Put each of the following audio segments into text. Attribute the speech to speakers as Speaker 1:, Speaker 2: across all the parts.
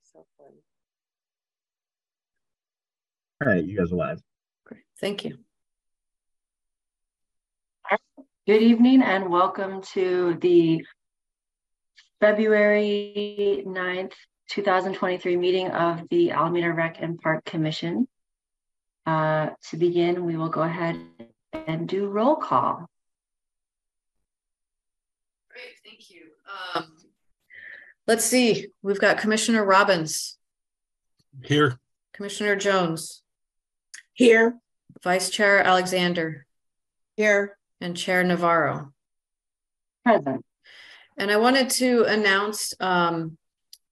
Speaker 1: myself on.
Speaker 2: All right, you guys are live.
Speaker 3: Great, thank you.
Speaker 4: Good evening and welcome to the February 9th, 2023 meeting of the Alameda Rec and Park Commission. Uh, to begin, we will go ahead and do roll call.
Speaker 3: Great, thank you. Um, let's see, we've got Commissioner Robbins,
Speaker 5: Here.
Speaker 3: Commissioner Jones,
Speaker 1: Here.
Speaker 3: Vice Chair Alexander,
Speaker 1: Here.
Speaker 3: and Chair Navarro.
Speaker 4: Present.
Speaker 3: And I wanted to announce um,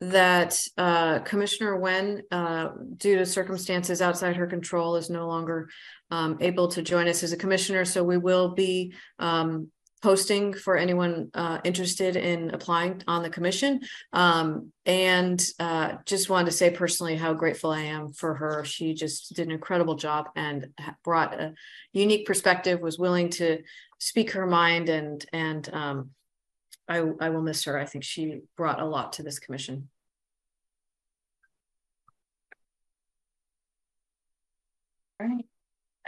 Speaker 3: that uh, Commissioner Wen, uh, due to circumstances outside her control, is no longer um, able to join us as a commissioner. So we will be um, posting for anyone uh, interested in applying on the commission. Um, and uh, just wanted to say personally how grateful I am for her. She just did an incredible job and brought a unique perspective, was willing to speak her mind and and um, I, I will miss her. I think she brought a lot to this commission.
Speaker 4: All right,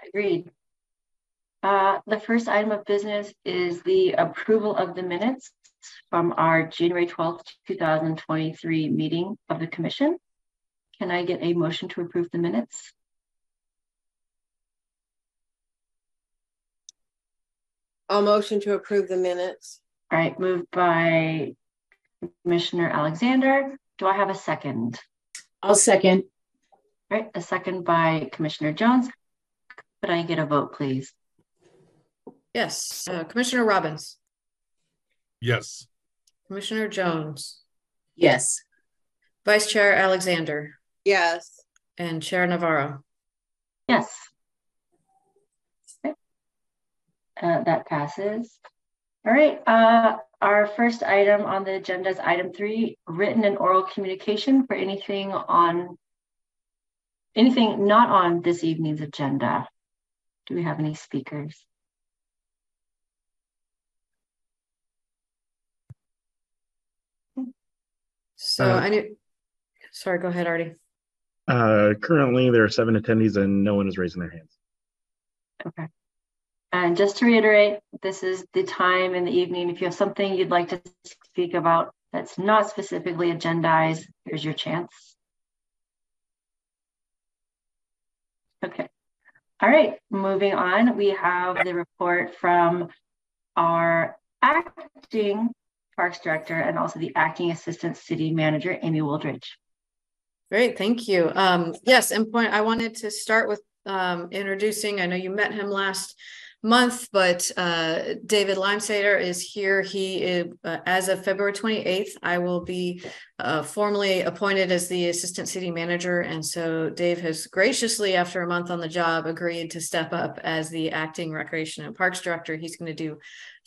Speaker 4: agreed. Uh, the first item of business is the approval of the minutes from our January 12th, 2023 meeting of the commission. Can I get a motion to approve the minutes?
Speaker 1: I'll motion to approve the minutes.
Speaker 4: All right, moved by Commissioner Alexander. Do I have a second?
Speaker 1: I'll second.
Speaker 4: All right, a second by Commissioner Jones. Could I get a vote, please?
Speaker 3: Yes, uh, Commissioner Robbins,
Speaker 5: Yes.
Speaker 3: Commissioner Jones,
Speaker 1: Yes.
Speaker 3: Vice Chair Alexander,
Speaker 1: Yes.
Speaker 3: and Chair Navarro.
Speaker 4: Yes. Okay. Uh, that passes. All right, uh, our first item on the agenda is item three, written and oral communication for anything on anything not on this evening's agenda. Do we have any speakers?
Speaker 3: So
Speaker 2: Uh,
Speaker 3: I knew, sorry, go ahead, Artie.
Speaker 2: Uh, currently, there are seven attendees and no one is raising their hands.
Speaker 4: Okay. And just to reiterate, this is the time in the evening. If you have something you'd like to speak about that's not specifically agendized, here's your chance. Okay. All right, moving on, we have the report from our acting Parks Director and also the acting Assistant City Manager, Amy Wooldridge.
Speaker 3: Great, thank you. Um, yes, and point, I wanted to start with um, introducing, I know you met him last month, but uh, David Limestater is here. He is, uh, as of February 28th, I will be uh, formally appointed as the Assistant City Manager. And so Dave has graciously, after a month on the job, agreed to step up as the Acting Recreation and Parks Director. He's going to do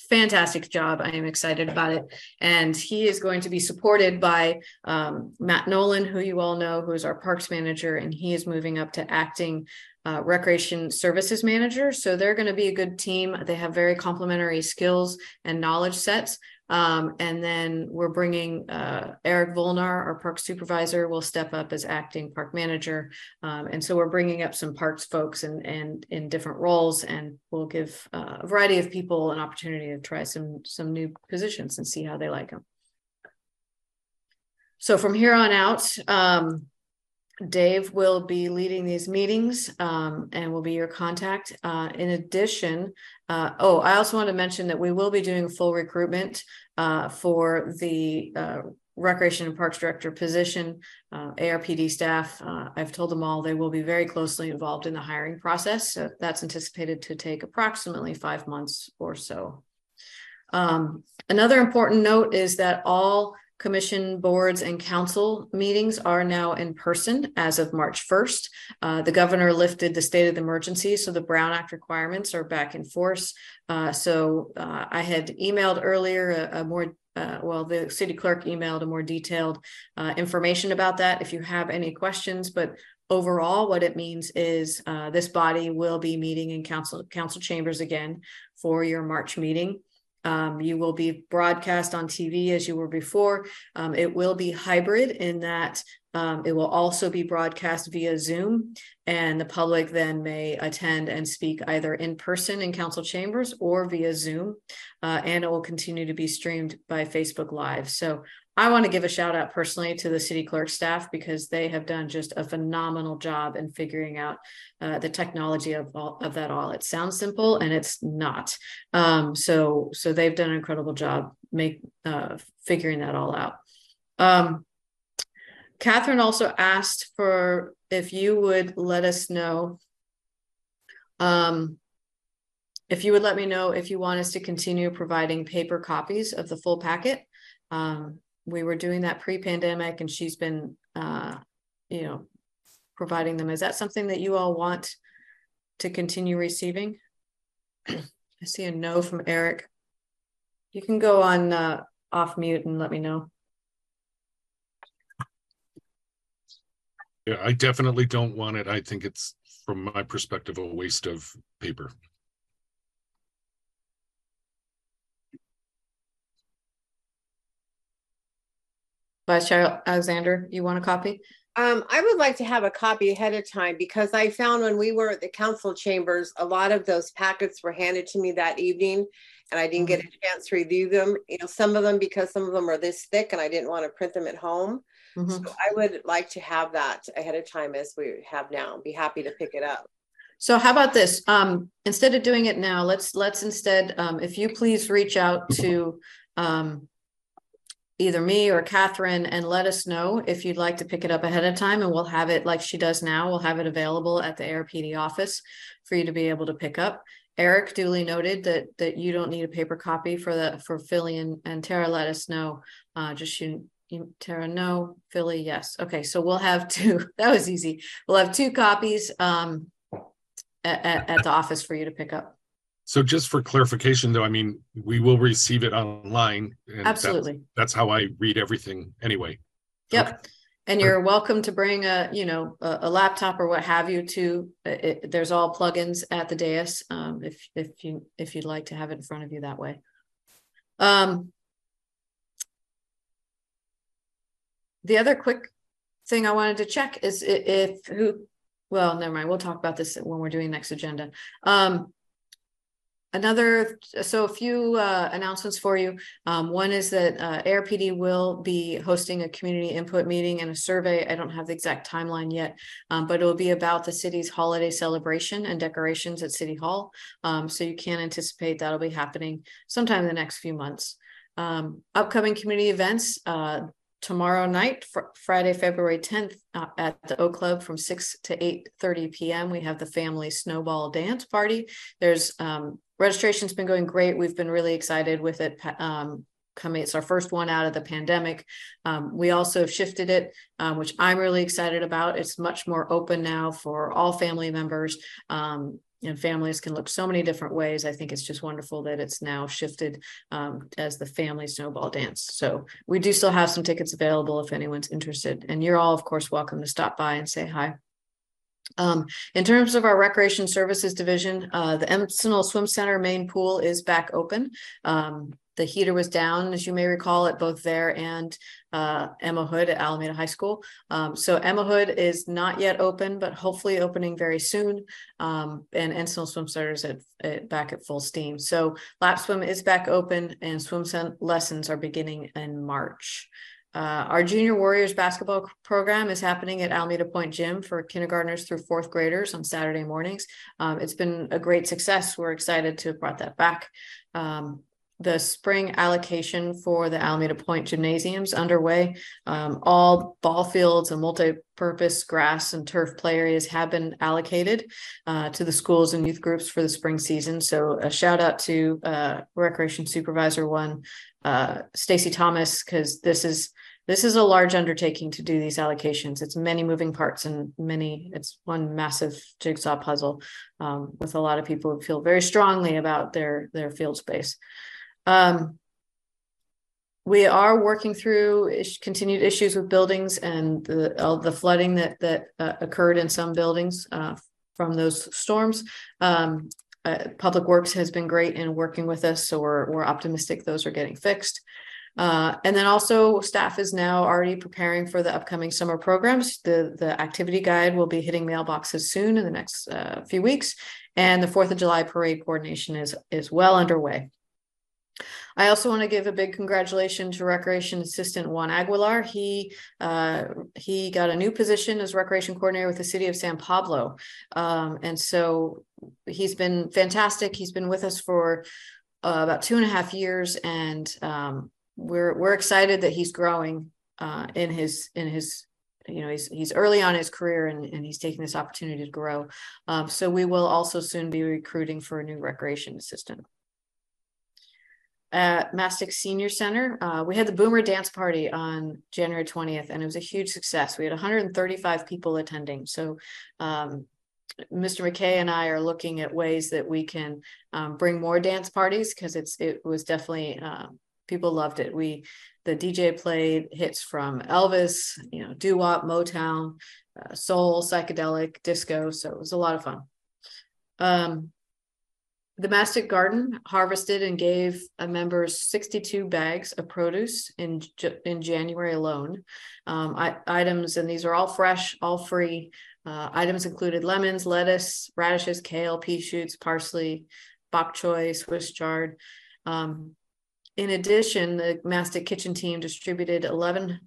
Speaker 3: fantastic job. I am excited about it. And he is going to be supported by um, Matt Nolan, who you all know, who is our Parks Manager, and he is moving up to acting uh, recreation services manager. So they're going to be a good team. They have very complementary skills and knowledge sets. Um, and then we're bringing uh, Eric Volnar, our park supervisor, will step up as acting park manager. Um, and so we're bringing up some parks folks and and in different roles, and we'll give uh, a variety of people an opportunity to try some some new positions and see how they like them. So from here on out, um, Dave will be leading these meetings um, and will be your contact. Uh, in addition, uh, oh, I also want to mention that we will be doing full recruitment uh, for the uh, Recreation and Parks Director position, uh, ARPD staff. Uh, I've told them all they will be very closely involved in the hiring process. So that's anticipated to take approximately five months or so. Um, another important note is that all commission boards and council meetings are now in person as of March 1st. Uh, the governor lifted the state of the emergency, so the Brown Act requirements are back in force. Uh, so uh, I had emailed earlier a, a more uh, well, the city clerk emailed a more detailed uh, information about that if you have any questions. But overall, what it means is uh, this body will be meeting in council council chambers again for your March meeting. Um, you will be broadcast on TV as you were before. Um, it will be hybrid in that Um, it will also be broadcast via Zoom, and the public then may attend and speak either in person in council chambers or via Zoom. Uh, and it will continue to be streamed by Facebook Live. So I want to give a shout out personally to the city clerk staff because they have done just a phenomenal job in figuring out uh, the technology of all of that all. It sounds simple and it's not. Um, so so they've done an incredible job make uh, figuring that all out. Um, Catherine also asked for if you would let us know. Um, if you would let me know if you want us to continue providing paper copies of the full packet. Um, we were doing that pre-pandemic and she's been uh you know providing them is that something that you all want to continue receiving i see a no from eric you can go on uh off mute and let me know
Speaker 5: Yeah, I definitely don't want it. I think it's, from my perspective, a waste of paper.
Speaker 3: Vice chair alexander you want a copy
Speaker 1: Um, I would like to have a copy ahead of time because I found when we were at the council chambers, a lot of those packets were handed to me that evening. And I didn't get a chance to review them, you know, some of them because some of them are this thick and I didn't want to print them at home.
Speaker 3: Mhm.
Speaker 1: So I would like to have that ahead of time as we have now. Be happy to pick it up.
Speaker 3: So how about this? Um, instead of doing it now, let's, let's instead, um, if you please reach out to, um, either me or Catherine and let us know if you'd like to pick it up ahead of time and we'll have it like she does now. We'll have it available at the ARPD office for you to be able to pick up. Eric duly noted that, that you don't need a paper copy for the, for Philly and, and Tara, let us know. Uh, just you, you, Tara, no, Philly, yes. Okay, so we'll have two, that was easy. We'll have two copies, um, at, at, at the office for you to pick up.
Speaker 5: So just for clarification, though, I mean, we will receive it online. and that's-
Speaker 3: Absolutely.
Speaker 5: That's how I read everything anyway.
Speaker 3: Yep. And you're welcome to bring a, you know, a, a laptop or what have you to, uh, it, there's all plugins at the dais. Um, if, if you, if you'd like to have it in front of you that way. Um. The other quick thing I wanted to check is i- if who, well, never mind, we'll talk about this when we're doing next agenda. Um. Another, so a few uh announcements for you. Um, one is that uh ARPD will be hosting a community input meeting and a survey. I don't have the exact timeline yet. Um, but it will be about the city's holiday celebration and decorations at City Hall. Um, so you can anticipate that'll be happening sometime in the next few months. Um, upcoming community events, uh, tomorrow night, fr- Friday, February tenth, uh, at the Oak Club from six to eight thirty PM. We have the family snowball dance party. There's um registration's been going great. We've been really excited with it. Um, coming, it's our first one out of the pandemic. Um, we also have shifted it, um, which I'm really excited about. It's much more open now for all family members. Um, and families can look so many different ways. I think it's just wonderful that it's now shifted um, as the family snowball dance. So we do still have some tickets available if anyone's interested. And you're all, of course, welcome to stop by and say hi. Um, in terms of our recreation services division, uh, the Encinal Swim Center main pool is back open. Um, the heater was down, as you may recall, at both there and uh, Emma Hood at Alameda High School. Um, so Emma Hood is not yet open, but hopefully opening very soon. Um, and Encinal Swim Center is at, at back at full steam. So lap swim is back open and swim lessons are beginning in March. Uh, our junior warriors basketball program is happening at Alameda Point Gym for kindergartners through fourth graders on Saturday mornings. Um, it's been a great success. We're excited to have brought that back. Um, the spring allocation for the Alameda Point gymnasiums underway. Um, all ball fields and multi-purpose grass and turf play areas have been allocated uh, to the schools and youth groups for the spring season. So a shout out to uh, Recreation Supervisor One, uh, Stacy Thomas, because this is this is a large undertaking to do these allocations. It's many moving parts and many, it's one massive jigsaw puzzle um, with a lot of people who feel very strongly about their their field space. Um, we are working through continued issues with buildings and the all the flooding that that uh, occurred in some buildings uh, from those storms. Um, uh, Public Works has been great in working with us, so we're we're optimistic those are getting fixed. Uh, and then also staff is now already preparing for the upcoming summer programs. The, the activity guide will be hitting mailboxes soon in the next uh, few weeks. And the Fourth of July parade coordination is, is well underway. I also want to give a big congratulations to Recreation Assistant Juan Aguilar. He uh, he got a new position as Recreation Coordinator with the City of San Pablo, um, and so he's been fantastic. He's been with us for uh, about two and a half years, and um, we're we're excited that he's growing uh, in his in his you know he's he's early on his career and, and he's taking this opportunity to grow. Um, so we will also soon be recruiting for a new recreation assistant at Mastick Senior Center. Uh, we had the Boomer Dance Party on January 20th, and it was a huge success. We had 135 people attending. So, um, Mr. McKay and I are looking at ways that we can um, bring more dance parties because it's it was definitely uh, people loved it. We the DJ played hits from Elvis, you know, doo wop, Motown, uh, soul, psychedelic, disco. So it was a lot of fun. Um, the Mastick Garden harvested and gave a members 62 bags of produce in in January alone. Um, I, items, and these are all fresh, all free. Uh, items included lemons, lettuce, radishes, kale, pea shoots, parsley, bok choy, Swiss chard. Um, in addition, the Mastick Kitchen team distributed 11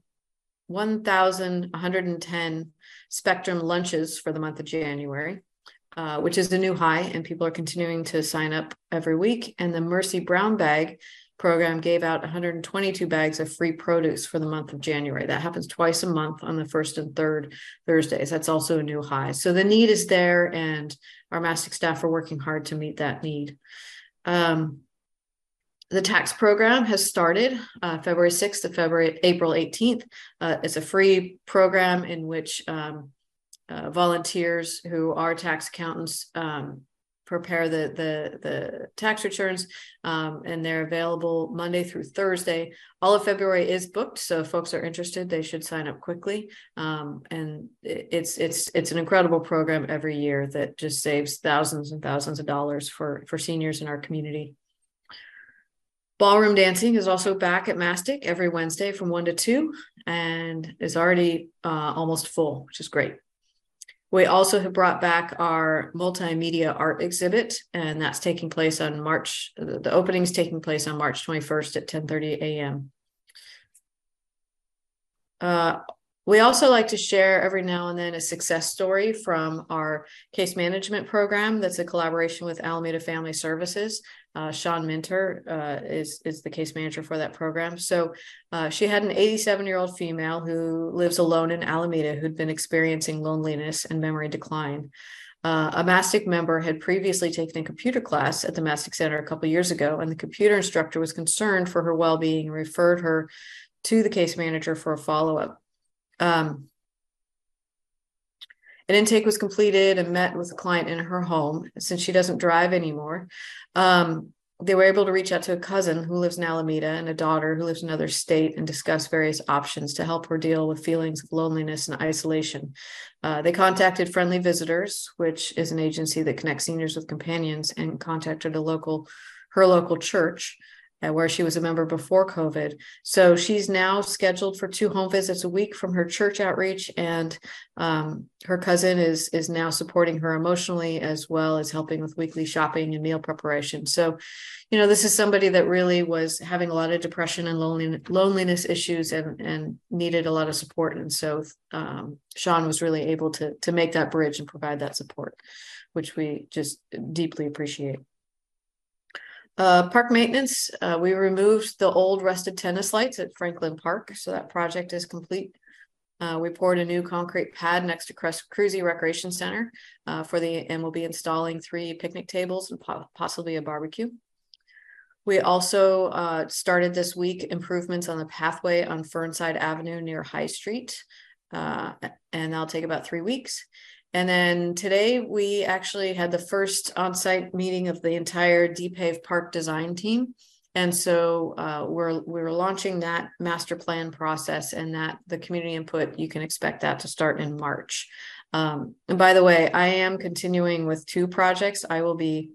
Speaker 3: 1,110 Spectrum lunches for the month of January. Uh, which is a new high, and people are continuing to sign up every week. And the Mercy Brown Bag program gave out 122 bags of free produce for the month of January. That happens twice a month on the first and third Thursdays. That's also a new high. So the need is there, and our Mastick staff are working hard to meet that need. Um, the tax program has started uh, February 6th to February April 18th. Uh, it's a free program in which um, uh, volunteers who are tax accountants um, prepare the the the tax returns um, and they're available monday through thursday. All of february is booked so if folks are interested they should sign up quickly. Um, and it's it's it's an incredible program every year that just saves thousands and thousands of dollars for for seniors in our community ballroom dancing is also back at mastick every wednesday from 1 to 2 and is already uh, almost full which is great we also have brought back our multimedia art exhibit, and that's taking place on March. The opening is taking place on March 21st at 10:30 a.m. Uh, we also like to share every now and then a success story from our case management program. That's a collaboration with Alameda Family Services. Uh, Sean Minter uh, is is the case manager for that program. So uh, she had an 87 year old female who lives alone in Alameda who'd been experiencing loneliness and memory decline. Uh, a Mastick member had previously taken a computer class at the Mastick Center a couple years ago, and the computer instructor was concerned for her well being and referred her to the case manager for a follow up. Um, an intake was completed and met with a client in her home since she doesn't drive anymore. Um, they were able to reach out to a cousin who lives in Alameda and a daughter who lives in another state and discuss various options to help her deal with feelings of loneliness and isolation. Uh, they contacted Friendly Visitors, which is an agency that connects seniors with companions, and contacted a local, her local church where she was a member before COVID. So she's now scheduled for two home visits a week from her church outreach, and um, her cousin is is now supporting her emotionally as well as helping with weekly shopping and meal preparation. So, you know, this is somebody that really was having a lot of depression and loneliness issues and and needed a lot of support. And so um, Sean was really able to to make that bridge and provide that support, which we just deeply appreciate. Uh, park maintenance, uh, we removed the old rusted tennis lights at Franklin Park, so that project is complete. Uh, we poured a new concrete pad next to Krusi Recreation Center uh, for the, and we'll be installing three picnic tables and po possibly a barbecue. We also uh, started this week improvements on the pathway on Fernside Avenue near High Street, uh, and that'll take about three weeks. And then today we actually had the first on-site meeting of the entire De-Pave Park design team. And so uh, we're we're launching that master plan process and that the community input, you can expect that to start in March. Um, and by the way, I am continuing with two projects. I will be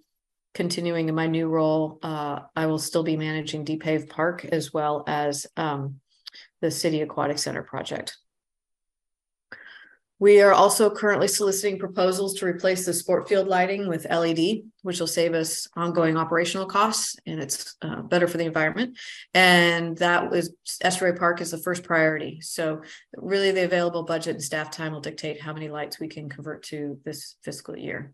Speaker 3: continuing in my new role, uh, I will still be managing De-Pave Park as well as um, the City Aquatic Center project. We are also currently soliciting proposals to replace the sport field lighting with LED, which will save us ongoing operational costs and it's uh, better for the environment. And that was Estuary Park is the first priority. So really the available budget and staff time will dictate how many lights we can convert to this fiscal year.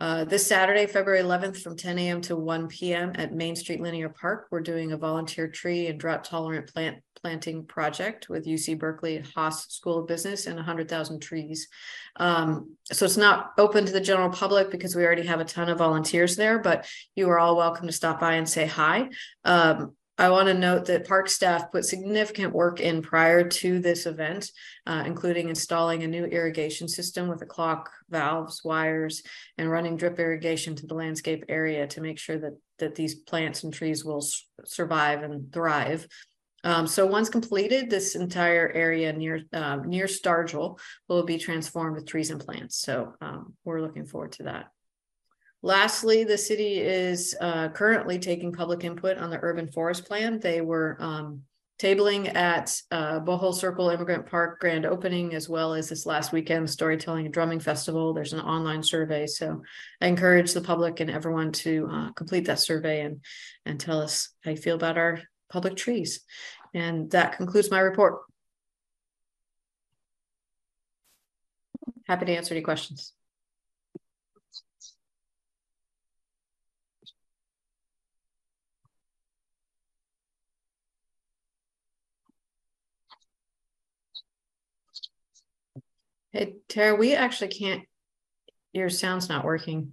Speaker 3: Uh, this Saturday, February 11th, from 10 a.m. to 1 p.m. at Main Street Linear Park, we're doing a volunteer tree and drought tolerant plant planting project with UC Berkeley Haas School of Business and 100,000 trees. Um, so it's not open to the general public because we already have a ton of volunteers there, but you are all welcome to stop by and say hi. Um, I want to note that park staff put significant work in prior to this event, uh, including installing a new irrigation system with a clock, valves, wires, and running drip irrigation to the landscape area to make sure that, that these plants and trees will survive and thrive. Um, so once completed, this entire area near uh, near Stargell will be transformed with trees and plants. So um, we're looking forward to that. Lastly, the city is uh, currently taking public input on the urban forest plan. They were um, tabling at uh, Bohol Circle Immigrant Park grand opening, as well as this last weekend storytelling and drumming festival. There's an online survey, so I encourage the public and everyone to uh, complete that survey and and tell us how you feel about our public trees. And that concludes my report. Happy to answer any questions. Hey, Tara, we actually can't, your sound's not working.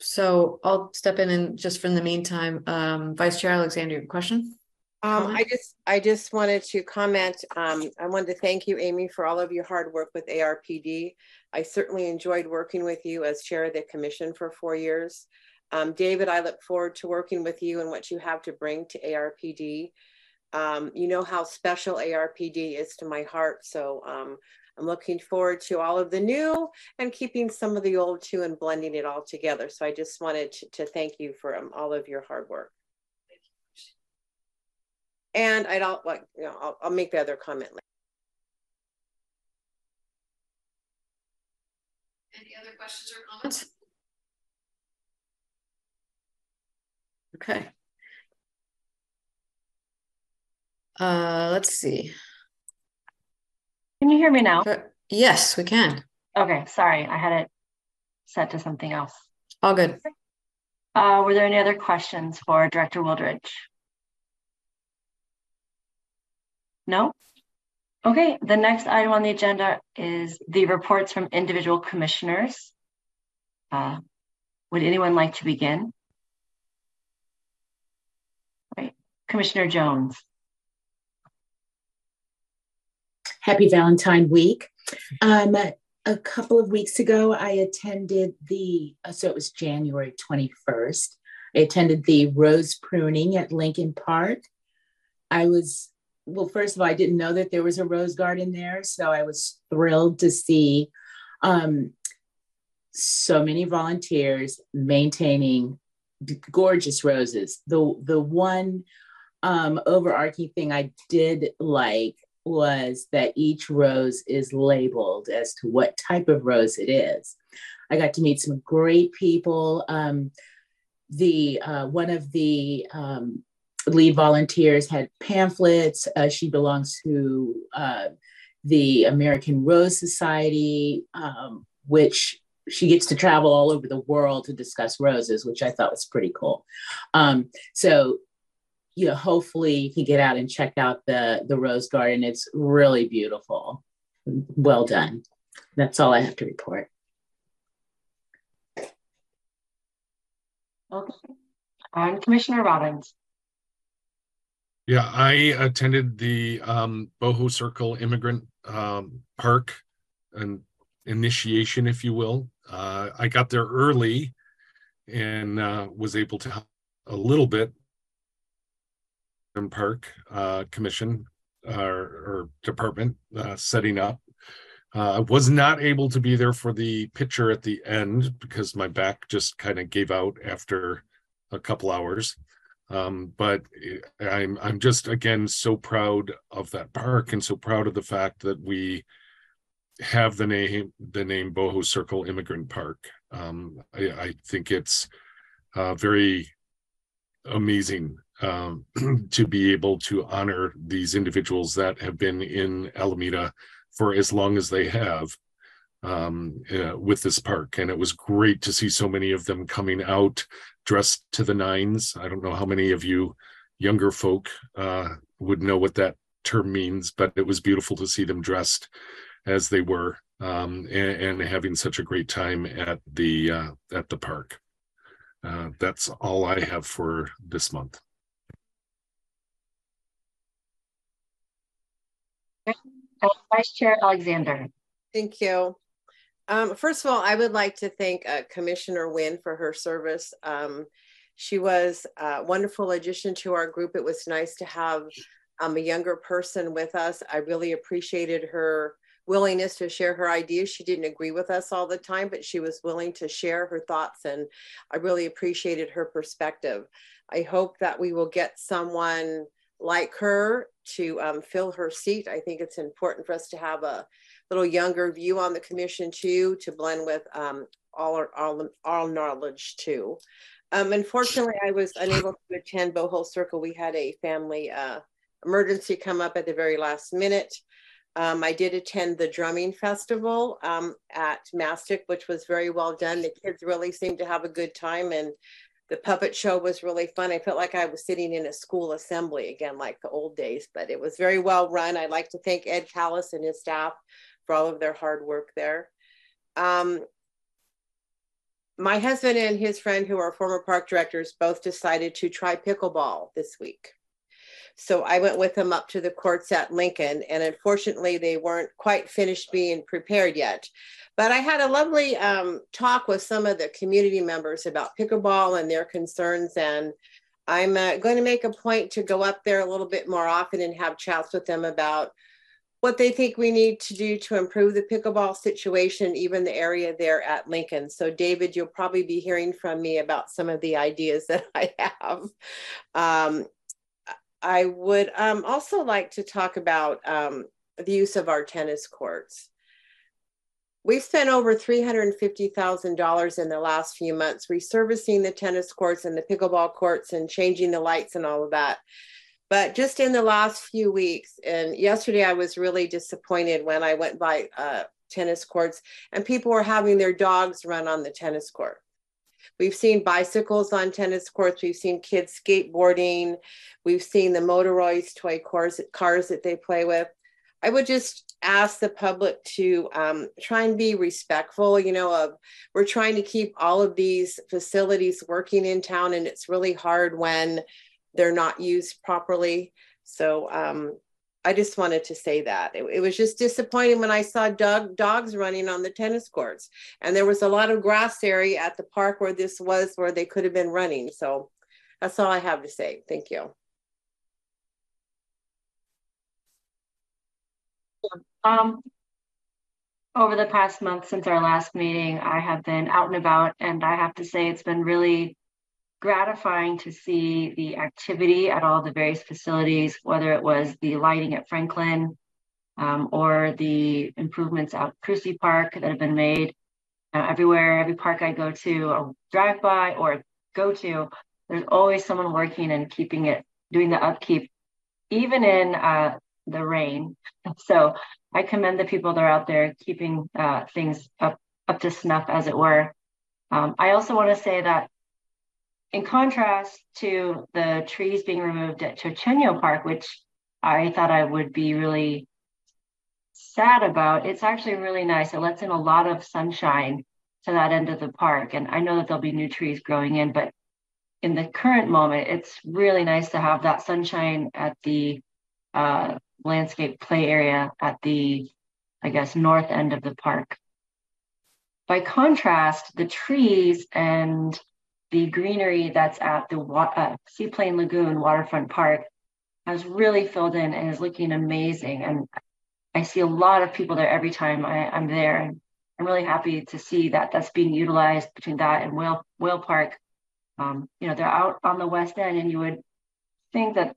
Speaker 3: So I'll step in and just from the meantime, um, Vice Chair Alexander, your question?
Speaker 1: Um, I just, I just wanted to comment, um, I wanted to thank you, Amy, for all of your hard work with ARPD. I certainly enjoyed working with you as chair of the commission for four years. Um, David, I look forward to working with you and what you have to bring to ARPD. Um, you know how special ARPD is to my heart. So um, I'm looking forward to all of the new and keeping some of the old too and blending it all together. So I just wanted to, to thank you for um, all of your hard work. And I'd all like, you know, I'll, I'll make the other comment later.
Speaker 3: Any other questions or comments? Okay. Uh, let's see.
Speaker 4: Can you hear me now?
Speaker 3: Yes, we can.
Speaker 4: Okay, sorry, I had it set to something else.
Speaker 3: All good.
Speaker 4: Uh, were there any other questions for Director Wooldridge? No? Okay, the next item on the agenda is the reports from individual commissioners. Uh, would anyone like to begin? Right, Commissioner Jones.
Speaker 6: Happy Valentine Week. Um, a couple of weeks ago, I attended the, uh, so it was January 21st. I attended the rose pruning at Lincoln Park. I was, well, first of all, I didn't know that there was a rose garden there. So I was thrilled to see um, so many volunteers maintaining gorgeous roses. The, the one um, overarching thing I did like was that each rose is labeled as to what type of rose it is. I got to meet some great people. Um, the uh, one of the um, lead volunteers had pamphlets. Uh, she belongs to uh, the American Rose Society, um, which she gets to travel all over the world to discuss roses, which I thought was pretty cool. Um, so you know, hopefully you can get out and check out the the rose garden. It's really beautiful. Well done. That's all I have to report.
Speaker 4: Okay. And Commissioner Robbins.
Speaker 5: Yeah, I attended the um Bohol Circle Immigrant um Park and initiation, if you will. Uh, I got there early and uh, was able to help a little bit Park uh, Commission uh, or department uh, setting up. Uh, I was not able to be there for the picture at the end because my back just kind of gave out after a couple hours. Um, but I'm I'm just again so proud of that park and so proud of the fact that we have the name the name Bohol Circle Immigrant Park. Um, I, I think it's uh, very amazing um, to be able to honor these individuals that have been in Alameda for as long as they have um, uh, with this park. And it was great to see so many of them coming out dressed to the nines. I don't know how many of you younger folk uh, would know what that term means, but it was beautiful to see them dressed as they were um, and, and, having such a great time at the uh, at the park. Uh, that's all I have for this month.
Speaker 4: Vice Chair Alexander.
Speaker 1: Thank you. Um, first of all, I would like to thank uh, Commissioner Wynn for her service. Um, she was a wonderful addition to our group. It was nice to have um, a younger person with us. I really appreciated her willingness to share her ideas. She didn't agree with us all the time, but she was willing to share her thoughts, and I really appreciated her perspective. I hope that we will get someone like her to um, fill her seat. I think it's important for us to have a little younger view on the commission too, to blend with um, all, our, all, knowledge too. Um, unfortunately, I was unable to attend Bohol Circle. We had a family uh, emergency come up at the very last minute. Um, I did attend the drumming festival um, at Mastick, which was very well done. The kids really seemed to have a good time and the puppet show was really fun. I felt like I was sitting in a school assembly again, like the old days, but it was very well run. I'd like to thank Ed Callis and his staff for all of their hard work there. Um, my husband and his friend, who are former park directors, both decided to try pickleball this week. So I went with them up to the courts at Lincoln, and unfortunately, they weren't quite finished being prepared yet. But I had a lovely um, talk with some of the community members about pickleball and their concerns. And I'm uh, going to make a point to go up there a little bit more often and have chats with them about what they think we need to do to improve the pickleball situation, even the area there at Lincoln. So, David, you'll probably be hearing from me about some of the ideas that I have. Um, I would um, also like to talk about um, the use of our tennis courts. We've spent over $350,000 in the last few months resurfacing the tennis courts and the pickleball courts and changing the lights and all of that. But just in the last few weeks, and yesterday I was really disappointed when I went by uh, tennis courts and people were having their dogs run on the tennis court. We've seen bicycles on tennis courts. We've seen kids skateboarding. We've seen the Motoroids toy cars, cars that they play with. I would just ask the public to um, try and be respectful. You know, of we're trying to keep all of these facilities working in town, and it's really hard when they're not used properly. So um, I just wanted to say that it, it, was just disappointing when I saw dog dogs running on the tennis courts, and there was a lot of grass area at the park where this was, where they could have been running. So that's all I have to say. Thank you.
Speaker 4: Um, over the past month since our last meeting, I have been out and about, and I have to say it's been really gratifying to see the activity at all the various facilities, whether it was the lighting at Franklin um, or the improvements at Krusi Park that have been made. Uh, everywhere, every park I go to, or drive by, or go to, there's always someone working and keeping it, doing the upkeep, even in uh, the rain. So I commend the people that are out there keeping uh, things up up to snuff, as it were. Um, I also want to say that, in contrast to the trees being removed at Chochenyo Park, which I thought I would be really sad about, it's actually really nice. It lets in a lot of sunshine to that end of the park, and I know that there'll be new trees growing in, but in the current moment, it's really nice to have that sunshine at the uh, landscape play area at the, I guess, north end of the park. By contrast, the trees and the greenery that's at the uh, Seaplane Lagoon Waterfront Park has really filled in and is looking amazing. And I see a lot of people there every time I, I'm there. And I'm really happy to see that that's being utilized between that and Whale, Whale Park. Um, you know, they're out on the west end and you would think that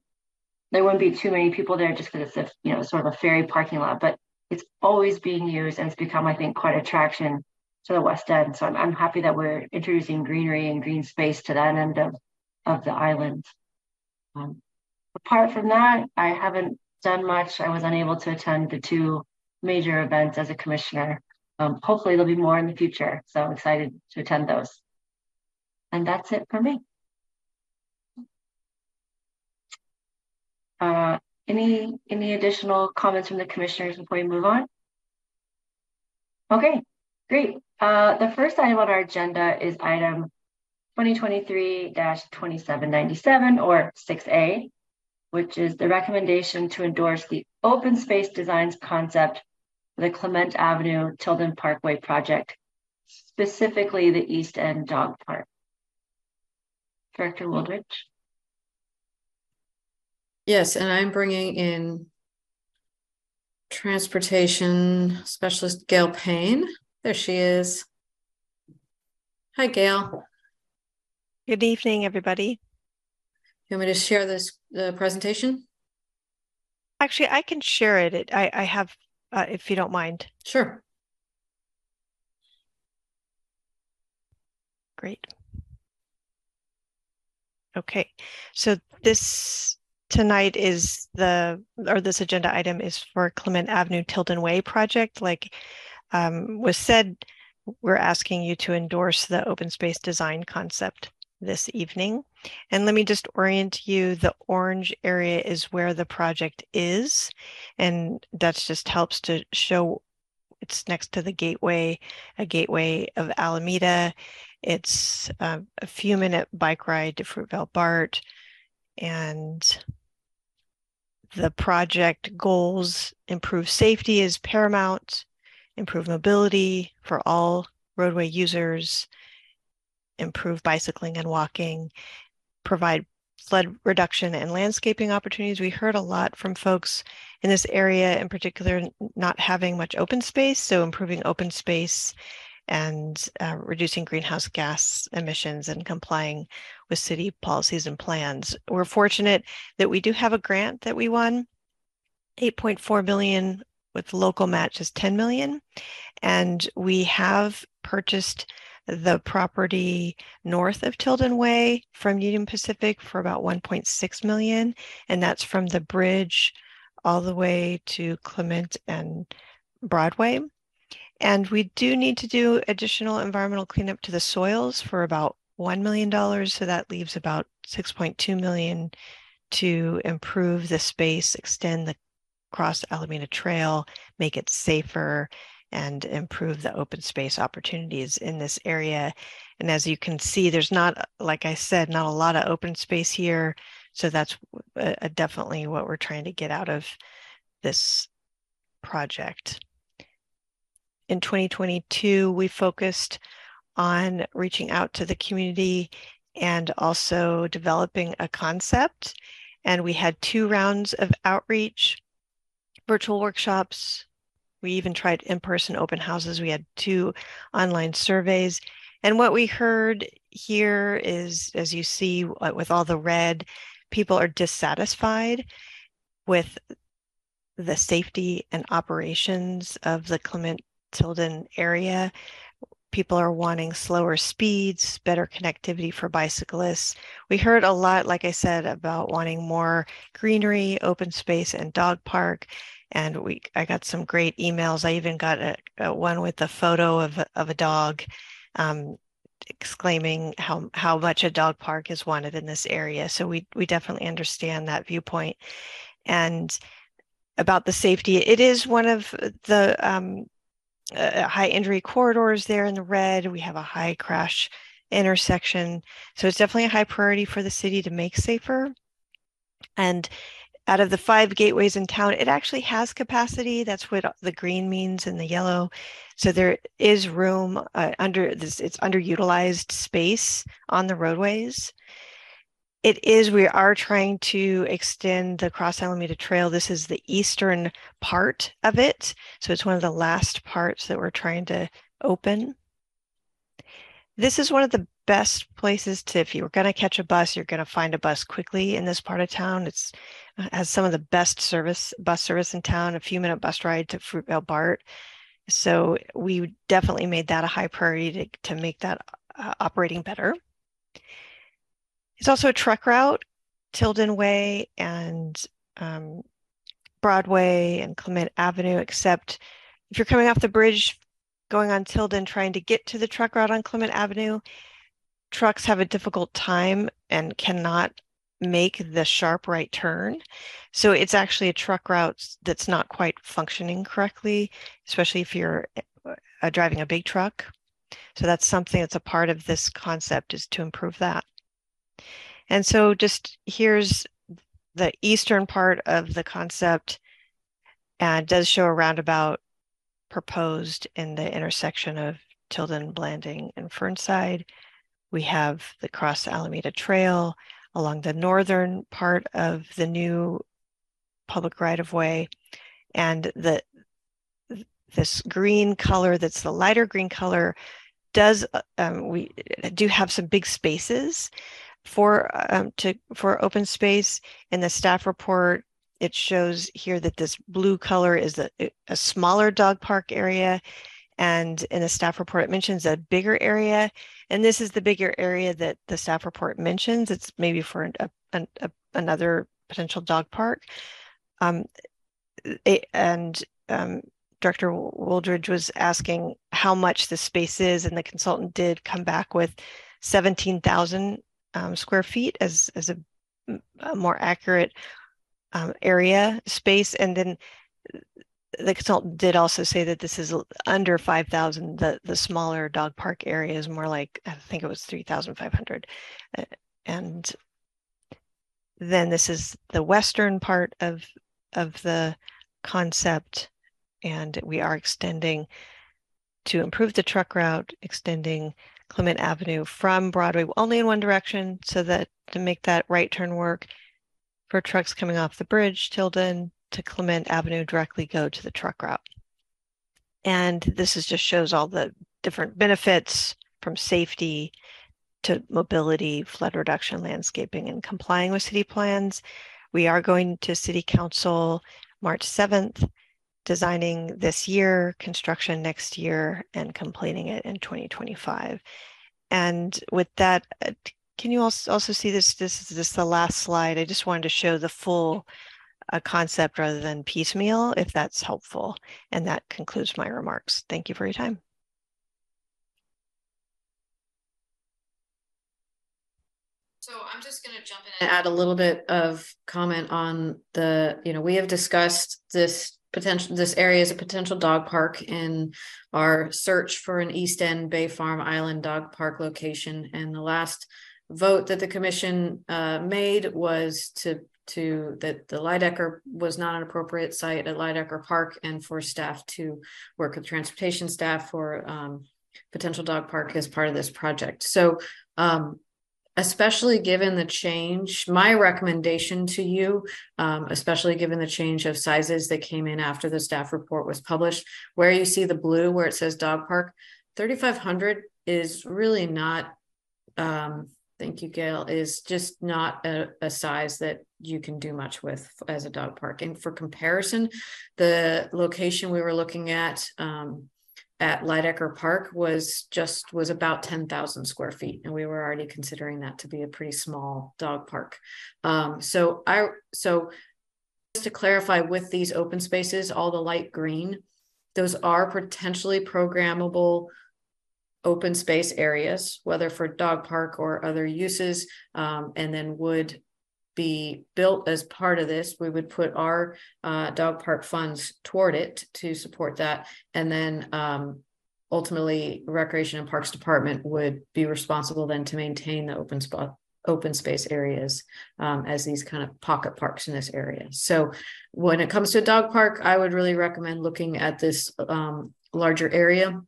Speaker 4: there wouldn't be too many people there just because it's a, you know, sort of a ferry parking lot, but it's always being used and it's become, I think, quite an attraction to the west end. So I'm, I'm happy that we're introducing greenery and green space to that end of, of the island. Um, apart from that, I haven't done much. I was unable to attend the two major events as a commissioner. Um, hopefully there'll be more in the future. So I'm excited to attend those. And that's it for me. Uh, any any additional comments from the commissioners before we move on? Okay, great. Uh, the first item on our agenda is item 2023-2797 or 6A, which is the recommendation to endorse the open space designs concept for the Clement Avenue Tilden Parkway project, specifically the East End Dog Park. Director Wooldridge.
Speaker 3: Yes, and I'm bringing in transportation specialist Gail Payne. There she is. Hi, Gail.
Speaker 7: Good evening, everybody.
Speaker 3: You want me to share this the presentation?
Speaker 7: Actually, I can share it. it I, I have, uh, if you don't mind.
Speaker 3: Sure.
Speaker 7: Great. Okay, so this tonight is the, or this agenda item is for Clement Avenue Tilden Way project. Like um, was said, we're asking you to endorse the open space design concept this evening. And let me just orient you. The orange area is where the project is. And that just helps to show it's next to the gateway, a gateway of Alameda. It's uh, a few minute bike ride to Fruitvale BART. And the project goals improve safety is paramount, improve mobility for all roadway users, improve bicycling and walking, provide flood reduction and landscaping opportunities. We heard a lot from folks in this area, in particular, not having much open space. So, improving open space and uh, reducing greenhouse gas emissions and complying with city policies and plans. We're fortunate that we do have a grant that we won, 8.4 million with local match is 10 million. And we have purchased the property north of Tilden Way from Union Pacific for about 1.6 million. And that's from the bridge all the way to Clement and Broadway. And we do need to do additional environmental cleanup to the soils for about $1 million. So that leaves about 6.2 million to improve the space, extend the Cross Alameda Trail, make it safer, and improve the open space opportunities in this area. And as you can see, there's not, like I said, not a lot of open space here. So that's uh, definitely what we're trying to get out of this project. In 2022, we focused on reaching out to the community and also developing a concept. And we had two rounds of outreach, virtual workshops, we even tried in person open houses. We had two online surveys. And what we heard here is, as you see uh, with all the red, people are dissatisfied with the safety and operations of the Clement Tilden area. People are wanting slower speeds, better connectivity for bicyclists. We heard a lot, like I said, about wanting more greenery, open space, and dog park and we I got some great emails. I even got a, a one with a photo of of a dog, um, exclaiming how how much a dog park is wanted in this area. So we we definitely understand that viewpoint, and about the safety. It is one of the um, uh, high injury corridors there in the red. We have a high crash intersection, so it's definitely a high priority for the city to make safer. And out of the five gateways in town, it actually has capacity. That's what the green means and the yellow. So there is room uh, under this, it's underutilized space on the roadways. It is, we are trying to extend the Cross Alameda Trail. This is the eastern part of it. So it's one of the last parts that we're trying to open. This is one of the best places to, if you were going to catch a bus, you're going to find a bus quickly in this part of town. It's uh, has some of the best service, bus service in town, a few minute bus ride to Fruitvale BART. So we definitely made that a high priority to, to make that uh, operating better. It's also a truck route, Tilden Way and um, Broadway and Clement Avenue, except if you're coming off the bridge going on Tilden trying to get to the truck route on Clement Avenue, trucks have a difficult time and cannot make the sharp right turn. So it's actually a truck route that's not quite functioning correctly, especially if you're uh, driving a big truck. So that's something that's a part of this concept is to improve that. And so just here's the eastern part of the concept and does show a roundabout proposed in the intersection of Tilden, Blanding, and Fernside. We have the Cross Alameda Trail along the northern part of the new public right of way. And the this green color that's the lighter green color does um, we do have some big spaces for um, to for open space in the staff report it shows here that this blue color is a, a smaller dog park area. And in the staff report it mentions a bigger area. And this is the bigger area that the staff report mentions. It's maybe for a, a, a, another potential dog park. Um, it, and um, Director Wooldridge was asking how much the space is, and the consultant did come back with 17,000 um, square feet as, as a, a more accurate um, area space. And then the consultant did also say that this is under 5,000. The, the smaller dog park area is more like, I think it was 3,500. Uh, and then this is the western part of, of the concept. And we are extending to improve the truck route, extending Clement Avenue from Broadway only in one direction so that to make that right turn work for trucks coming off the bridge, Tilden to Clement Avenue directly go to the truck route. And this is just shows all the different benefits from safety to mobility, flood reduction, landscaping, and complying with city plans. We are going to City Council March 7th designing this year, construction next year, and completing it in 2025. And with that, uh, can you also, see this? This is just the last slide. I just wanted to show the full uh, concept rather than piecemeal, if that's helpful. And that concludes my remarks. Thank you for your time.
Speaker 3: So I'm just going to jump in and add a little bit of comment on the, you know, we have discussed this potential this area is a potential dog park in our search for an east end bay farm island dog park location and the last vote that the commission uh, made was to to that the Leydecker was not an appropriate site at Leydecker Park and for staff to work with transportation staff for um, potential dog park as part of this project. So um, especially given the change, my recommendation to you, um, especially given the change of sizes that came in after the staff report was published, where you see the blue where it says dog park, 3,500 is really not, um, thank you, Gail, is just not a, a size that you can do much with as a dog park. And for comparison, the location we were looking at, um, at Leydecker Park was just was about 10,000 square feet. And we were already considering that to be a pretty small dog park. Um, so I so just to clarify with these open spaces, all the light green, those are potentially programmable open space areas, whether for dog park or other uses, um, and then would be built as part of this. We would put our uh, dog park funds toward it to support that. And then um, ultimately, Recreation and Parks Department would be responsible then to maintain the open spot open space areas um, as these kind of pocket parks in this area. So when it comes to a dog park, I would really recommend looking at this um, larger area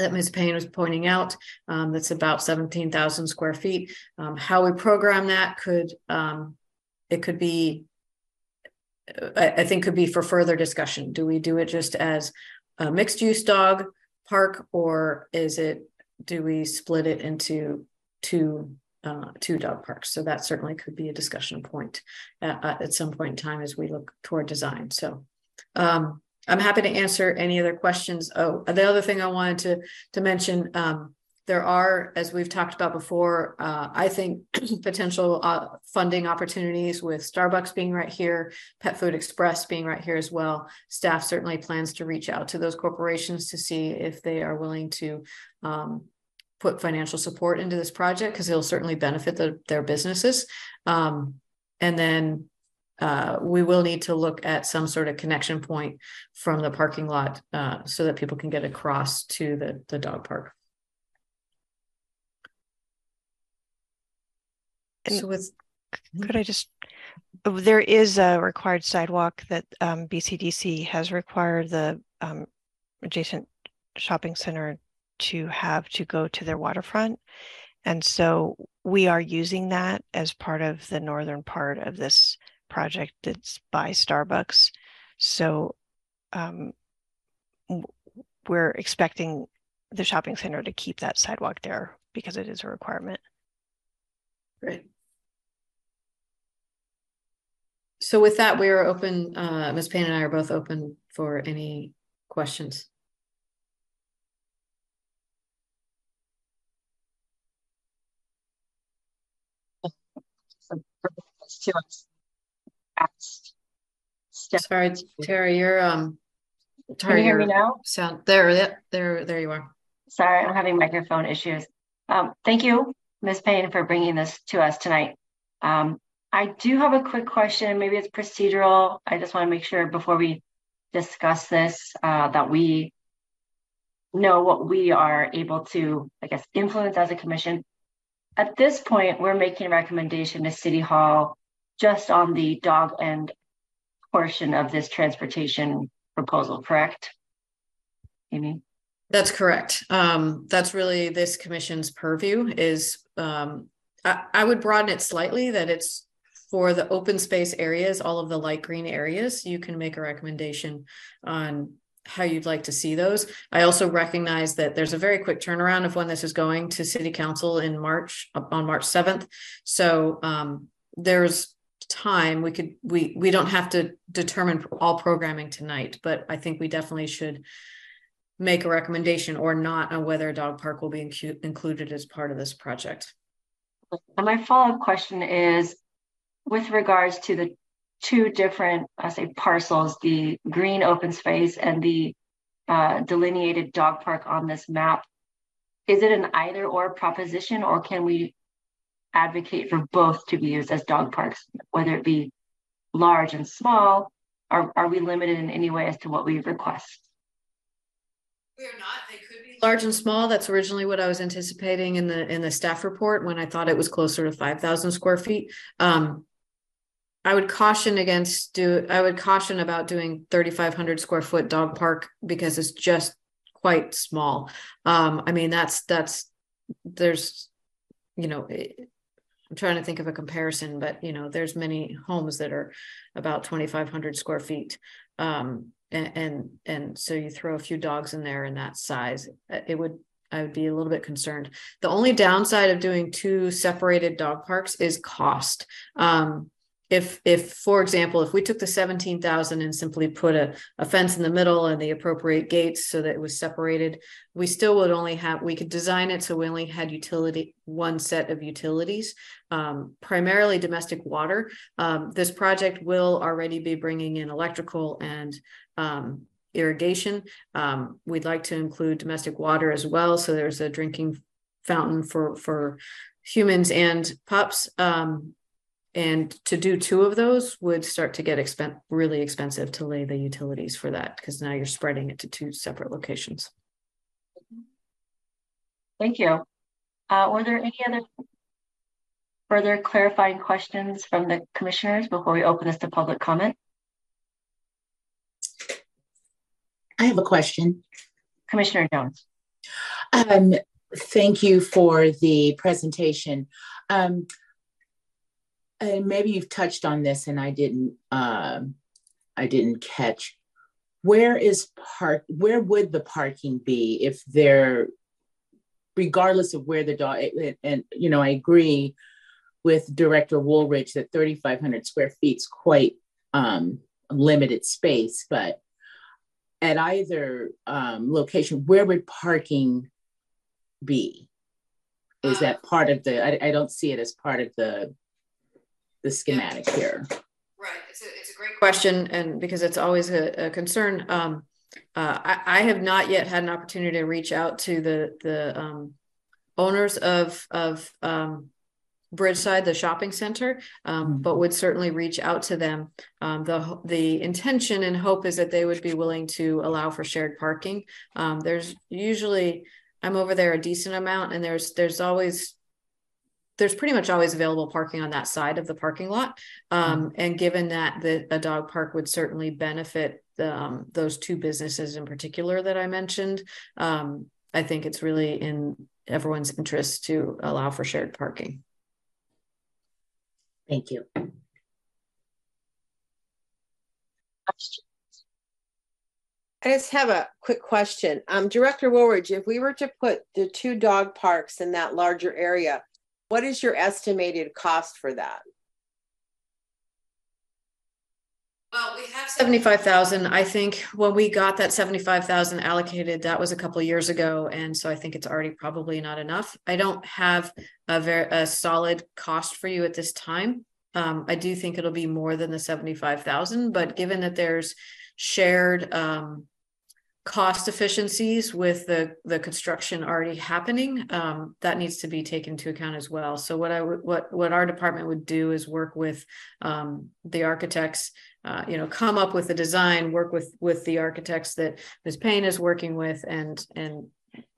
Speaker 3: that Ms. Payne was pointing out, um, that's about seventeen thousand square feet. Um, how we program that could, um, it could be I, I think could be for further discussion. Do we do it just as a mixed use dog park or is it, do we split it into two, uh, two dog parks? So that certainly could be a discussion point at, at some point in time as we look toward design. So, um, I'm happy to answer any other questions. Oh, the other thing I wanted to, to mention, um, there are, as we've talked about before, uh, I think potential uh, funding opportunities with Starbucks being right here, Pet Food Express being right here as well. Staff certainly plans to reach out to those corporations to see if they are willing to um, put financial support into this project because it'll certainly benefit the, their businesses. Um, and then uh, we will need to look at some sort of connection point from the parking lot uh, so that people can get across to the, the dog park.
Speaker 7: And
Speaker 3: So with,
Speaker 7: Could I just, uh, there is a required sidewalk that um, BCDC has required the um, adjacent shopping center to have to go to their waterfront. And so we are using that as part of the northern part of this project that's by Starbucks. So um, we're expecting the shopping center to keep that sidewalk there because it is a requirement.
Speaker 3: Great. So with that, we are open, uh, Ms. Payne and I are both open for any questions.
Speaker 4: To us. Asked. Steph,
Speaker 3: Sorry, Terry, you're, um.
Speaker 4: Can
Speaker 3: Terry,
Speaker 4: you hear me now?
Speaker 3: Sound, there, there, there you are.
Speaker 4: Sorry, I'm having microphone issues. Um, thank you, Ms. Payne, for bringing this to us tonight. Um, I do have a quick question. Maybe it's procedural. I just want to make sure before we discuss this, uh, that we know what we are able to, I guess, influence as a commission. At this point, we're making a recommendation to City Hall just on the dog end portion of this transportation proposal, correct? Amy?
Speaker 3: That's correct. Um, that's really this commission's purview is, um, I, I would broaden it slightly that it's for the open space areas, all of the light green areas, you can make a recommendation on how you'd like to see those. I also recognize that there's a very quick turnaround of when this is going to city council in March, on March 7th. So, um, there's time we could, we, we don't have to determine all programming tonight, but I think we definitely should make a recommendation or not on whether a dog park will be included as part of this project.
Speaker 4: And my follow-up question is with regards to the two different, I say parcels, the green open space and the uh, delineated dog park on this map. Is it an either or proposition or can we advocate for both to be used as dog parks, whether it be large and small? Are, are we limited in any way as to what we request?
Speaker 3: We are not, they could be. Large and small, that's originally what I was anticipating in the, in the staff report when I thought it was closer to five thousand square feet. Um. I would caution against do, I would caution about doing thirty-five hundred square foot dog park because it's just quite small. Um, I mean, that's, that's, there's, you know, I'm trying to think of a comparison, but you know, there's many homes that are about twenty-five hundred square feet. Um, and, and, and so you throw a few dogs in there in that size, uh, it would, I would be a little bit concerned. The only downside of doing two separated dog parks is cost. Um, if, if, for example, if we took the seventeen thousand and simply put a, a fence in the middle and the appropriate gates so that it was separated, we still would only have, we could design it so we only had utility, one set of utilities, um, primarily domestic water. Um, this project will already be bringing in electrical and um, irrigation. Um, we'd like to include domestic water as well. So there's a drinking fountain for, for humans and pups. Um, and to do two of those would start to get expen- really expensive to lay the utilities for that because now you're spreading it to two separate locations.
Speaker 4: Thank you. Uh, were there any other further clarifying questions from the commissioners before we open this to public comment?
Speaker 6: I have a question.
Speaker 4: Commissioner Jones?
Speaker 6: Um, thank you for the presentation. Um, and maybe you've touched on this and I didn't, um, I didn't catch. Where is park, where would the parking be if they're, regardless of where the dog, and, and, you know, I agree with Director Wooldridge that 3,500 square feet is quite um, limited space, but at either um, location, where would parking be? Is that part of the, I, I don't see it as part of the, the schematic here.
Speaker 3: Right, it's a, it's a great question, and because it's always a, a concern, um, uh, I, I have not yet had an opportunity to reach out to the, the, um, owners of, of, um, Bridgeside, the shopping center, um, but would certainly reach out to them. Um, the the intention and hope is that they would be willing to allow for shared parking. Um, there's usually I'm over there a decent amount, and there's there's always there's pretty much always available parking on that side of the parking lot. Um, and given that the a dog park would certainly benefit the, um, those two businesses in particular that I mentioned, um, I think it's really in everyone's interest to allow for shared parking.
Speaker 6: Thank you.
Speaker 1: I just have a quick question. Um, Director Wooldridge, if we were to put the two dog parks in that larger area, what is your estimated cost for that?
Speaker 3: Well, we have seventy-five thousand. I think when we got that seventy-five thousand allocated, that was a couple years ago, and so I think it's already probably not enough. I don't have a very a solid cost for you at this time. Um, I do think it'll be more than the seventy-five thousand, but given that there's shared um cost efficiencies with the the construction already happening, um, that needs to be taken into account as well. So what I what what our department would do is work with um the architects uh, you know, come up with a design, work with with the architects that Ms. Payne is working with, and and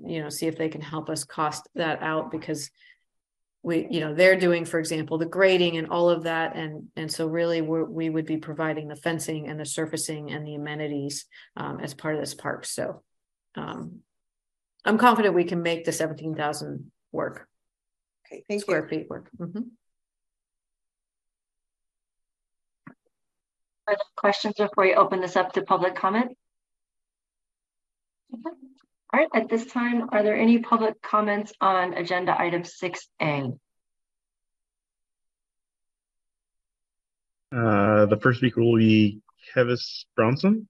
Speaker 3: you know, see if they can help us cost that out because we, you know, they're doing, for example, the grading and all of that, and and so really we we would be providing the fencing and the surfacing and the amenities um, as part of this park. So, um, I'm confident we can make the seventeen thousand work.
Speaker 1: Okay, thank
Speaker 3: square
Speaker 1: you.
Speaker 3: feet work. Mhm.
Speaker 4: Further questions before we open this up to public comment? Okay. All right, at this time, are there any public comments on agenda item six A?
Speaker 2: Uh, the first speaker will be Kevis Bronson.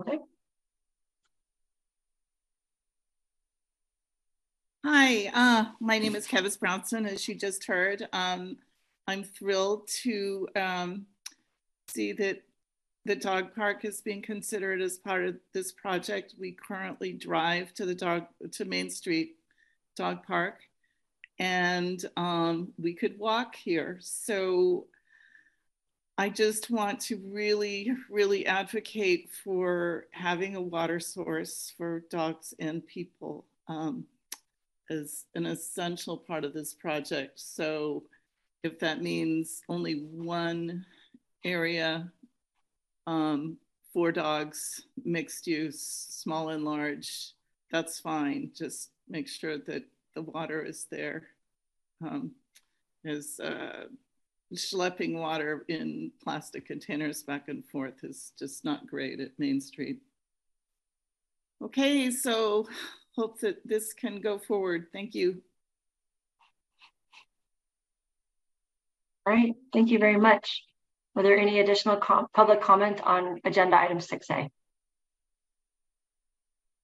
Speaker 4: Okay,
Speaker 8: Hi, uh, my name is Kevis Brownson, as you just heard. Um, I'm thrilled to um, see that the dog park is being considered as part of this project. We currently drive to the dog to Main Street Dog Park, and um, we could walk here. So I just want to really, really advocate for having a water source for dogs and people. Um, is an essential part of this project. So if that means only one area um, for dogs, mixed use, small and large, that's fine. Just make sure that the water is there. Um, is uh, schlepping water in plastic containers back and forth is just not great at Main Street. Okay, so hope that this can go forward. Thank you.
Speaker 4: all right, thank you very much. Are there any additional com- public comment on agenda item six A?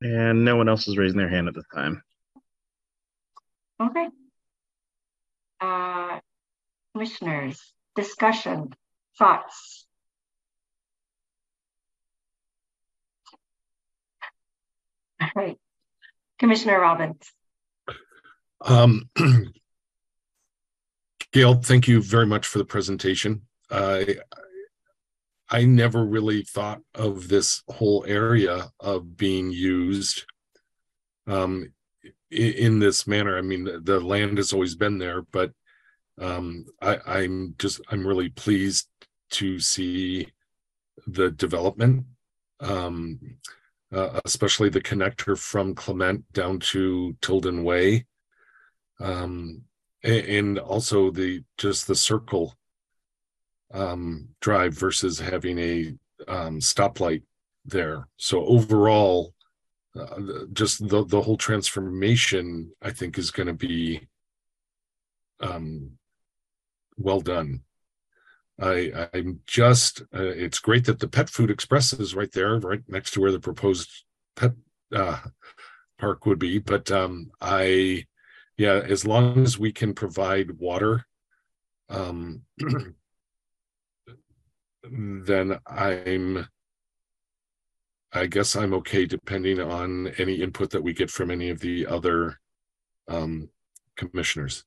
Speaker 2: And no one else is raising their hand at this time.
Speaker 4: Okay. Uh, commissioners, discussion, thoughts? All right, Commissioner Robbins.
Speaker 5: Um, Gail, thank you very much for the presentation. I I never really thought of this whole area of being used um, in, in this manner. I mean, the, the land has always been there, but um, I, I'm just I'm really pleased to see the development. Um, uh, especially the connector from Clement down to Tilden Way. Um, and, also the just the circle um, drive versus having a um, stoplight there. So overall, uh, just the the whole transformation, I think, is going to be um, well done. I I'm just uh, it's great that the Pet Food Express is right there, right next to where the proposed pet uh, park would be. But um, I yeah, as long as we can provide water, um, then I'm I guess I'm okay depending on any input that we get from any of the other um, commissioners.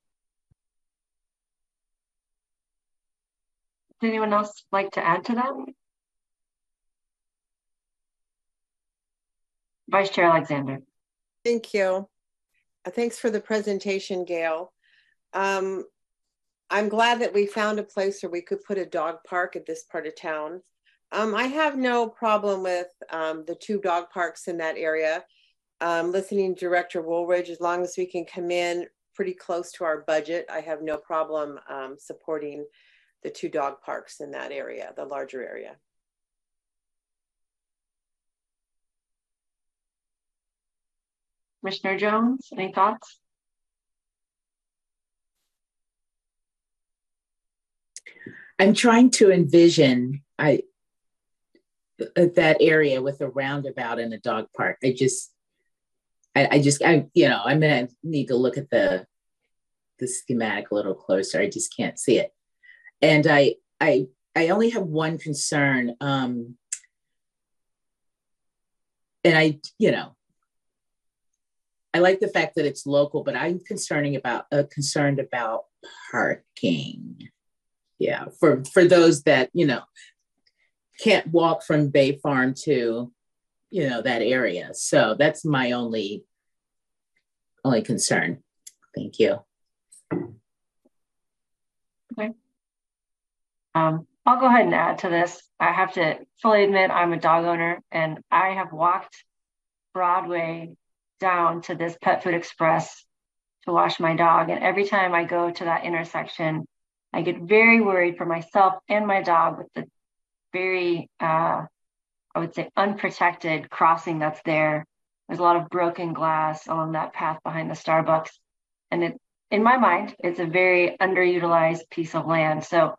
Speaker 4: Does anyone else like to add to that? Vice Chair Alexander.
Speaker 1: Thank you. Uh, Thanks for the presentation, Gail. Um, I'm glad that we found a place where we could put a dog park at this part of town. Um, I have no problem with um, the two dog parks in that area. Um, listening to Director Wooldridge, as long as we can come in pretty close to our budget, I have no problem um, supporting the two dog parks in that area, the larger area.
Speaker 4: Commissioner Jones, any thoughts?
Speaker 6: I'm trying to envision I uh, that area with a roundabout and a dog park. I just I, I just I you know I'm gonna need to look at the the schematic a little closer. I just can't see it. And I I I only have one concern. Um and I, you know, I like the fact that it's local, but I'm concerning about uh, concerned about parking yeah for for those that you know can't walk from bay farm to you know that area so that's my only only concern thank you Okay.
Speaker 4: Um, I'll go ahead and add to this. I have to fully admit I'm a dog owner and I have walked Broadway down to this Pet Food Express to wash my dog. And every time I go to that intersection, I get very worried for myself and my dog with the very, uh, I would say, unprotected crossing that's there. There's a lot of broken glass along that path behind the Starbucks. And it, in my mind, it's a very underutilized piece of land. So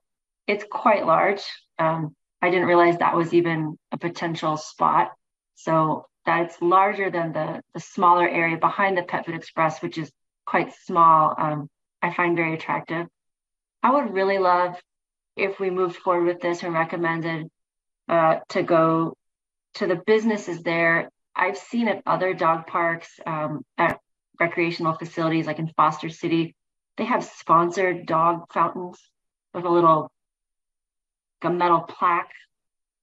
Speaker 4: it's quite large. Um, I didn't realize that was even a potential spot. So that's larger than the, the smaller area behind the Pet Food Express, which is quite small. Um, I find very attractive. I would really love if we moved forward with this and recommended uh, to go to the businesses there. I've seen at other dog parks, um, at recreational facilities like in Foster City, they have sponsored dog fountains with a little like a metal plaque.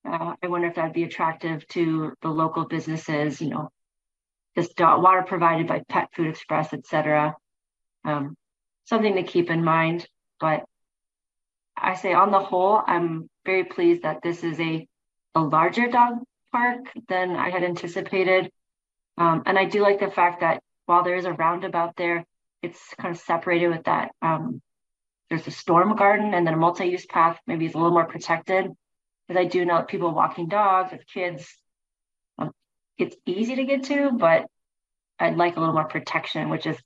Speaker 4: Uh, I wonder if that'd be attractive to the local businesses, you know, this dog, water provided by Pet Food Express, et cetera. Um, something to keep in mind. But I say on the whole, I'm very pleased that this is a, a larger dog park than I had anticipated. Um, and I do like the fact that while there is a roundabout there, it's kind of separated with that um, there's a storm garden and then a multi-use path maybe it's a little more protected because i do know people walking dogs with kids um, it's easy to get to but i'd like a little more protection which is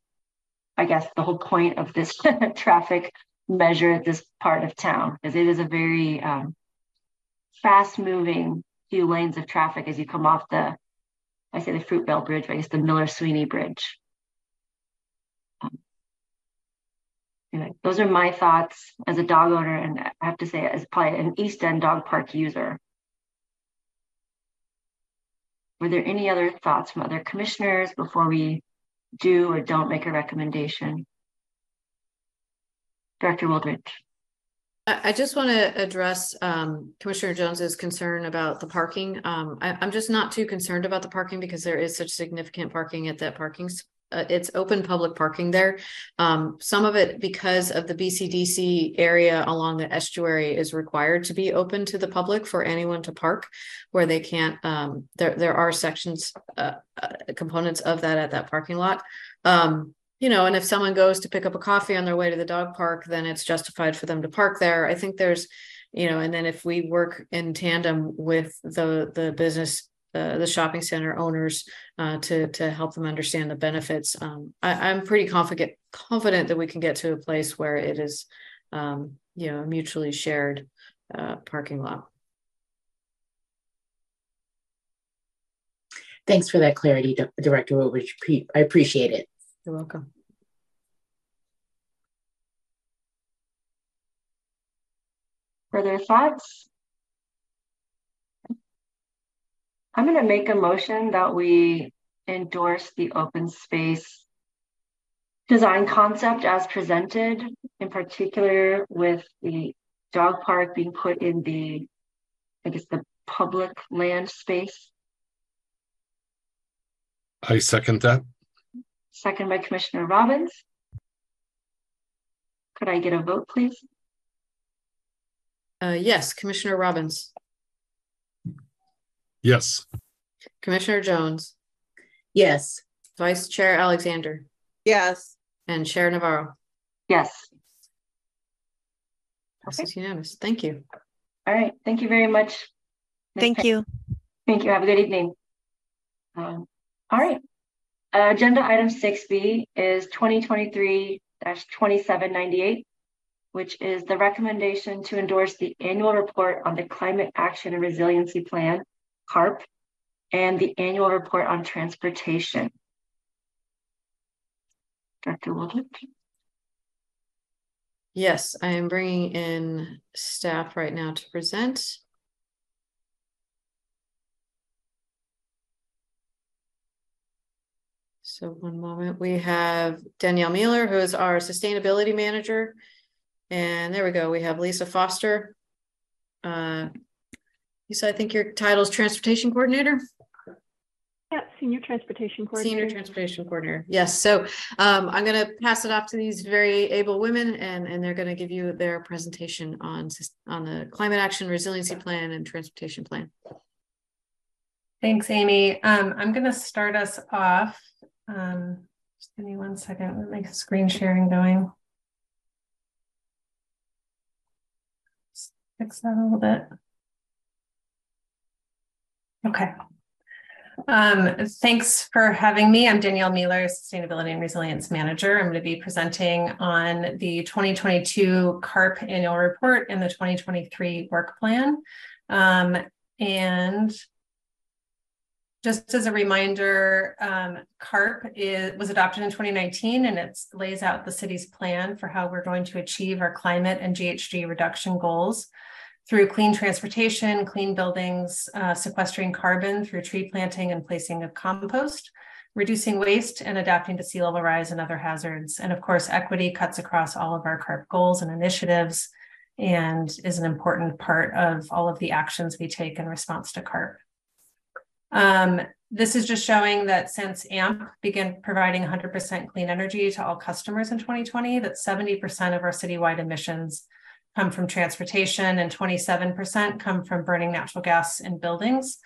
Speaker 4: i guess the whole point of this traffic measure this part of town because it is a very um, fast moving few lanes of traffic as you come off the i say the fruitvale bridge but i guess the miller sweeney bridge anyway, those are my thoughts as a dog owner, and I have to say, as probably an East End dog park user. Were there any other thoughts from other commissioners before we do or don't make a recommendation? Director Wooldridge.
Speaker 3: I just want to address um, Commissioner Jones's concern about the parking. Um, I, am just not too concerned about the parking because there is such significant parking at that parking uh, it's open public parking there. Um, some of it because of the BCDC area along the estuary is required to be open to the public for anyone to park where they can't, um, there, there are sections, uh, uh, components of that at that parking lot. Um, you know, and if someone goes to pick up a coffee on their way to the dog park, then it's justified for them to park there. I think there's, you know, and then if we work in tandem with the, the business uh, the shopping center owners uh, to to help them understand the benefits. Um, I, am pretty confident confident that we can get to a place where it is, um, you know, a mutually shared uh, parking lot.
Speaker 6: Thanks for that clarity, Director. I appreciate it.
Speaker 3: You're welcome.
Speaker 4: Further thoughts? I'm going to make a motion that we endorse the open space design concept as presented, in particular with the dog park being put in the, I guess, the public land space.
Speaker 5: I second that.
Speaker 4: Second by Commissioner Robbins. Could I get a vote, please?
Speaker 3: Uh, yes, Commissioner Robbins.
Speaker 5: Yes.
Speaker 3: Commissioner Jones,
Speaker 6: Yes.
Speaker 3: Vice Chair Alexander,
Speaker 1: Yes.
Speaker 3: and Chair Navarro.
Speaker 4: Yes.
Speaker 3: Passes unanimous. Thank you.
Speaker 4: All right. Thank you very much. Ms.
Speaker 7: Thank
Speaker 4: Pam.
Speaker 7: you.
Speaker 4: Thank you. Have a good evening. Um, all right. Uh, agenda item six B is 2023-2798, which is the recommendation to endorse the annual report on the Climate Action and Resiliency Plan, CARP, and the annual report on transportation. Dr. Wilden.
Speaker 3: Yes, I am bringing in staff right now to present. So one moment, we have Danielle Mueller, who is our sustainability manager. And there we go. We have Lisa Foster. Uh, Lisa, I think your title is transportation coordinator.
Speaker 9: Yeah, Senior Transportation Coordinator.
Speaker 3: Senior Transportation Coordinator. Yes, so um, I'm going to pass it off to these very able women and, and they're going to give you their presentation on, on the Climate Action Resiliency Plan and Transportation Plan.
Speaker 10: Thanks, Amy. Um, I'm going to start us off. Um, just give me one second. Let me screen sharing going. Just fix that a little bit. Okay. Um, thanks for having me. I'm Danielle Mueller, Sustainability and Resilience Manager. I'm going to be presenting on the 2022 CARP annual report and the 2023 work plan. Um, and just as a reminder, um, CARP is, was adopted in 2019 and it lays out the city's plan for how we're going to achieve our climate and GHG reduction goals through clean transportation, clean buildings, uh, sequestering carbon through tree planting and placing of compost, reducing waste and adapting to sea level rise and other hazards. And of course, equity cuts across all of our CARP goals and initiatives and is an important part of all of the actions we take in response to CARP. Um, this is just showing that since AMP began providing 100% clean energy to all customers in 2020, that 70% of our citywide emissions come from transportation and 27% come from burning natural gas in buildings,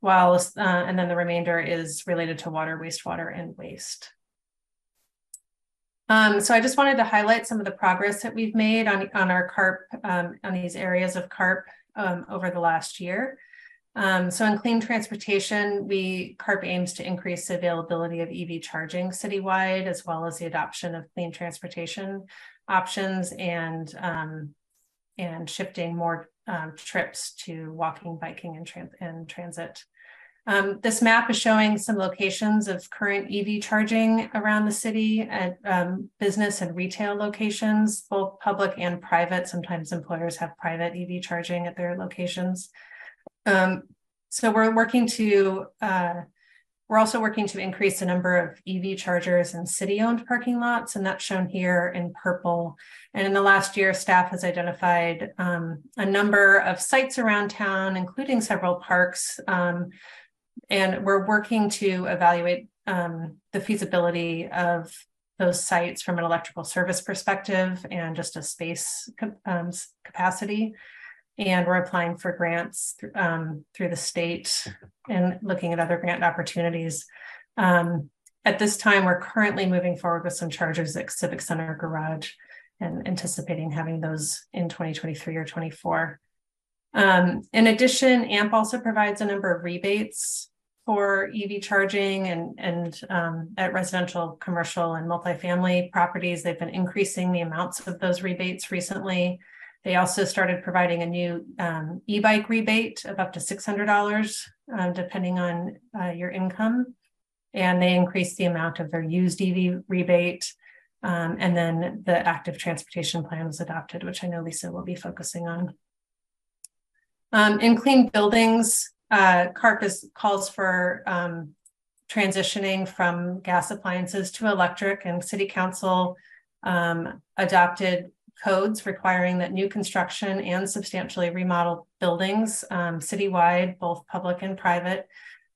Speaker 10: while uh, and then the remainder is related to water, wastewater, and waste. Um, so I just wanted to highlight some of the progress that we've made on, on our CARP, um, on these areas of CARP um, over the last year. Um, so in clean transportation, we CARP aims to increase the availability of EV charging citywide, as well as the adoption of clean transportation options and um, and shifting more um, trips to walking, biking, and, and transit. Um, this map is showing some locations of current EV charging around the city at um, business and retail locations, both public and private. Sometimes employers have private EV charging at their locations. Um, so we're working to uh, we're also working to increase the number of EV chargers in city-owned parking lots, and that's shown here in purple. And in the last year, staff has identified um, a number of sites around town, including several parks, um, and we're working to evaluate um, the feasibility of those sites from an electrical service perspective and just a space um, capacity. And we're applying for grants um, through the state and looking at other grant opportunities. Um, at this time, we're currently moving forward with some chargers at Civic Center Garage and anticipating having those in 2023 or 24. Um, in addition, AMP also provides a number of rebates for EV charging and, and um, at residential, commercial, and multifamily properties. They've been increasing the amounts of those rebates recently. They also started providing a new um, e-bike rebate of up to $600, uh, depending on uh, your income. And they increased the amount of their used EV rebate. Um, and then the active transportation plan was adopted, which I know Lisa will be focusing on. Um, in clean buildings, uh, calls for um, transitioning from gas appliances to electric, and City Council um, adopted codes requiring that new construction and substantially remodeled buildings um, citywide, both public and private,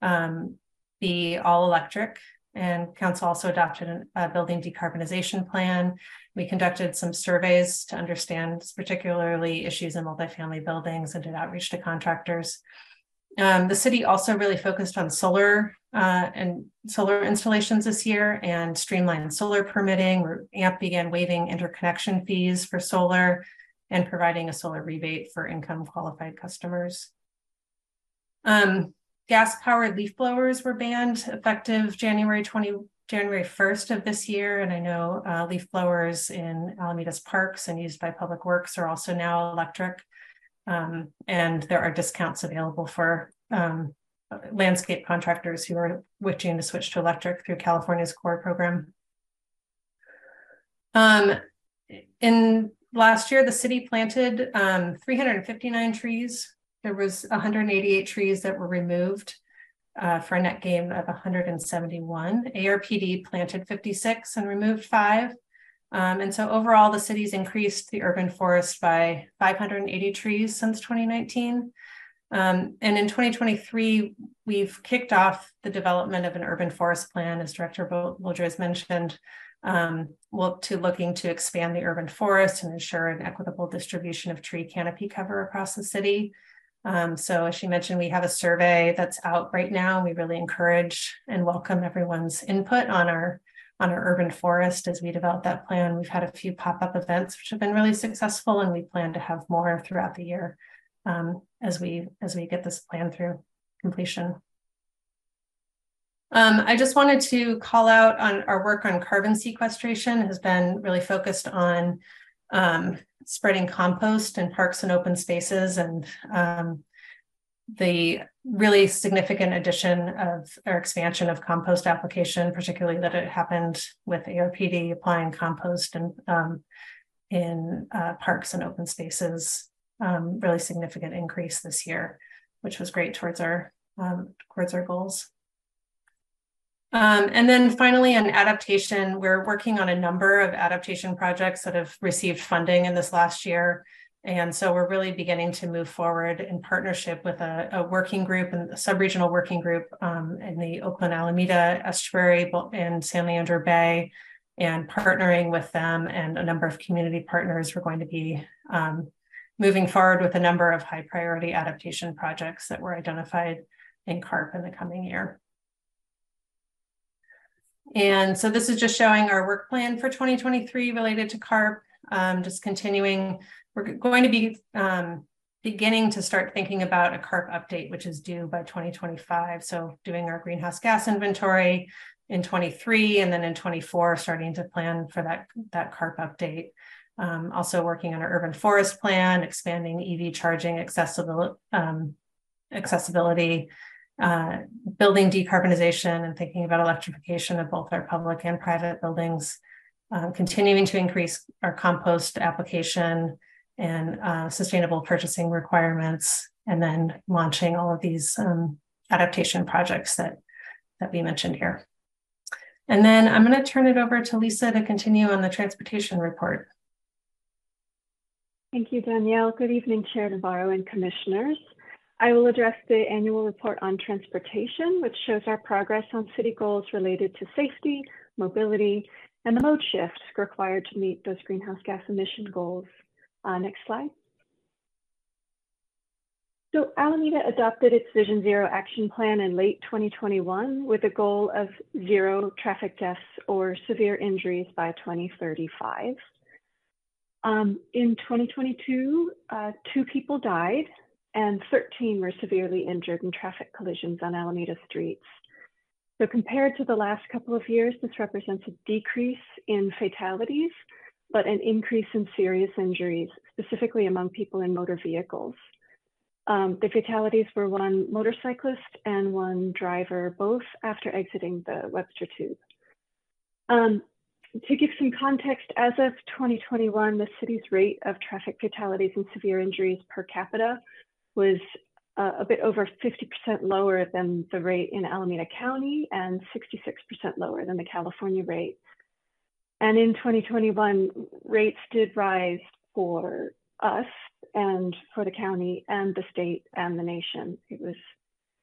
Speaker 10: um, be all electric. And council also adopted a building decarbonization plan. We conducted some surveys to understand particularly issues in multifamily buildings and did outreach to contractors. Um, the city also really focused on solar uh, and solar installations this year and streamlined solar permitting. AMP began waiving interconnection fees for solar and providing a solar rebate for income qualified customers. Um, gas powered leaf blowers were banned effective January 20, January 1st of this year. And I know uh, leaf blowers in Alameda's parks and used by Public Works are also now electric. Um, and there are discounts available for um, landscape contractors who are wishing to switch to electric through California's core program. Um, in last year, the city planted um, 359 trees. There was 188 trees that were removed uh, for a net gain of 171. ARPD planted 56 and removed five. Um, and so overall, the city's increased the urban forest by 580 trees since 2019. Um, and in 2023, we've kicked off the development of an urban forest plan, as Director has mentioned, um, to looking to expand the urban forest and ensure an equitable distribution of tree canopy cover across the city. Um, so as she mentioned, we have a survey that's out right now. We really encourage and welcome everyone's input on our on our urban forest as we develop that plan. We've had a few pop-up events which have been really successful and we plan to have more throughout the year um, as we as we get this plan through completion. Um, I just wanted to call out on our work on carbon sequestration has been really focused on um, spreading compost in parks and open spaces and um, the really significant addition of or expansion of compost application, particularly that it happened with ARPD applying compost and um, in uh, parks and open spaces, um, really significant increase this year, which was great towards our um, towards our goals. Um, and then finally on adaptation, we're working on a number of adaptation projects that have received funding in this last year. And so we're really beginning to move forward in partnership with a, a working group and a sub-regional working group um, in the Oakland Alameda Estuary and San Leandro Bay and partnering with them and a number of community partners. We're going to be um, moving forward with a number of high priority adaptation projects that were identified in CARP in the coming year. And so this is just showing our work plan for 2023 related to CARP, um, just continuing we're going to be um, beginning to start thinking about a CARP update, which is due by 2025. So doing our greenhouse gas inventory in 23 and then in 24, starting to plan for that, that CARP update. Um, also working on our urban forest plan, expanding EV charging accessibility, um, accessibility uh, building decarbonization and thinking about electrification of both our public and private buildings, uh, continuing to increase our compost application, and uh, sustainable purchasing requirements, and then launching all of these um, adaptation projects that, that we mentioned here. And then I'm going to turn it over to Lisa to continue on the transportation report.
Speaker 9: Thank you, Danielle. Good evening, Chair Navarro and commissioners. I will address the annual report on transportation, which shows our progress on city goals related to safety, mobility, and the mode shift required to meet those greenhouse gas emission goals. Uh, next slide. So Alameda adopted its Vision Zero action plan in late 2021 with a goal of zero traffic deaths or severe injuries by 2035. Um, in 2022, uh, two people died and 13 were severely injured in traffic collisions on Alameda streets. So compared to the last couple of years, this represents a decrease in fatalities, but an increase in serious injuries, specifically among people in motor vehicles. Um, the fatalities were one motorcyclist and one driver, both after exiting the Webster Tube. Um, to give some context, as of 2021, the city's rate of traffic fatalities and severe injuries per capita was uh, a bit over 50% lower than the rate in Alameda County and 66% lower than the California rate. And in 2021, rates did rise for us and for the county and the state and the nation. It was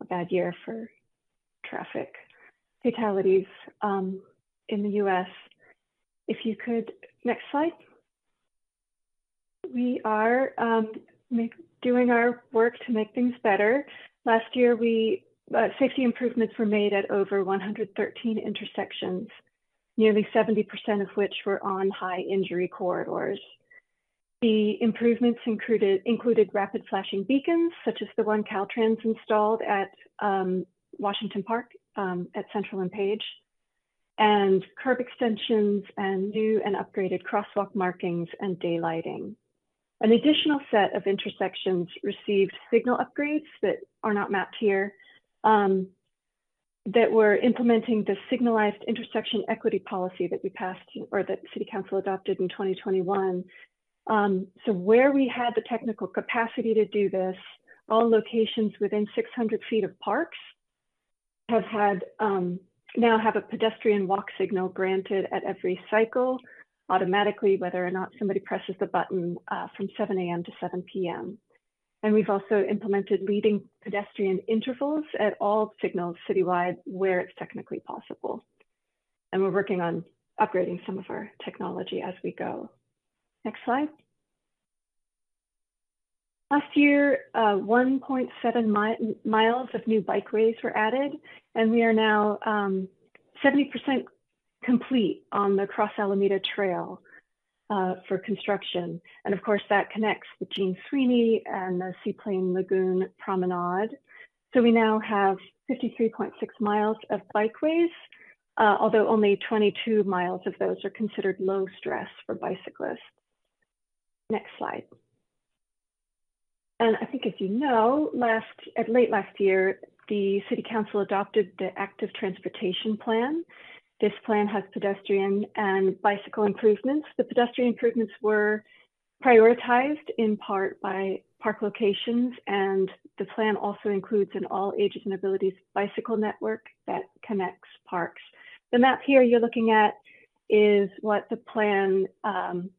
Speaker 9: a bad year for traffic fatalities um, in the US. If you could, next slide. We are um, make, doing our work to make things better. Last year, we uh, safety improvements were made at over 113 intersections, nearly 70% of which were on high injury corridors. The improvements included, included rapid flashing beacons, such as the one Caltrans installed at um, Washington Park um, at Central and Page, and curb extensions and new and upgraded crosswalk markings and daylighting. An additional set of intersections received signal upgrades that are not mapped here um, that were implementing the signalized intersection equity policy that we passed or that City Council adopted in 2021 um, so where we had the technical capacity to do this, all locations within 600 feet of parks have had um, now have a pedestrian walk signal granted at every cycle automatically, whether or not somebody presses the button uh, from 7 a.m. to 7 p.m. And we've also implemented leading pedestrian intervals at all signals citywide where it's technically possible. And we're working on upgrading some of our technology as we go. Next slide. Last year, uh, 1.7 mi miles of new bikeways were added, and we are now 70% um, complete on the Cross Alameda Trail uh, for construction. And of course, that connects the Jean Sweeney and the Seaplane Lagoon Promenade. So we now have 53.6 miles of bikeways, uh, although only 22 miles of those are considered low stress for bicyclists. Next slide. And I think as you know, last at late last year, the City Council adopted the Active Transportation Plan. This plan has pedestrian and bicycle improvements. The pedestrian improvements were prioritized in part by park locations, and the plan also includes an all ages and abilities bicycle network that connects parks. The map here you're looking at is what the plan um,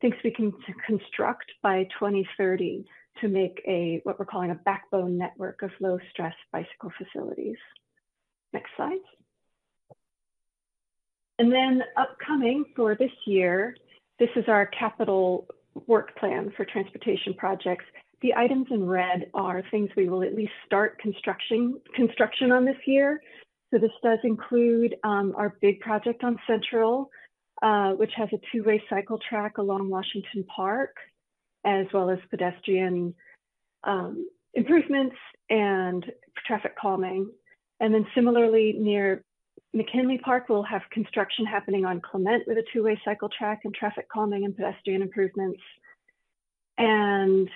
Speaker 9: thinks we can construct by 2030 to make a what we're calling a backbone network of low stress bicycle facilities. Next slide. And then upcoming for this year, this is our capital work plan for transportation projects. The items in red are things we will at least start construction construction on this year. So this does include um, our big project on Central, uh, which has a two-way cycle track along Washington Park, as well as pedestrian um, improvements and traffic calming. And then similarly near McKinley Park, we'll have construction happening on Clement with a two-way cycle track and traffic calming and pedestrian improvements. And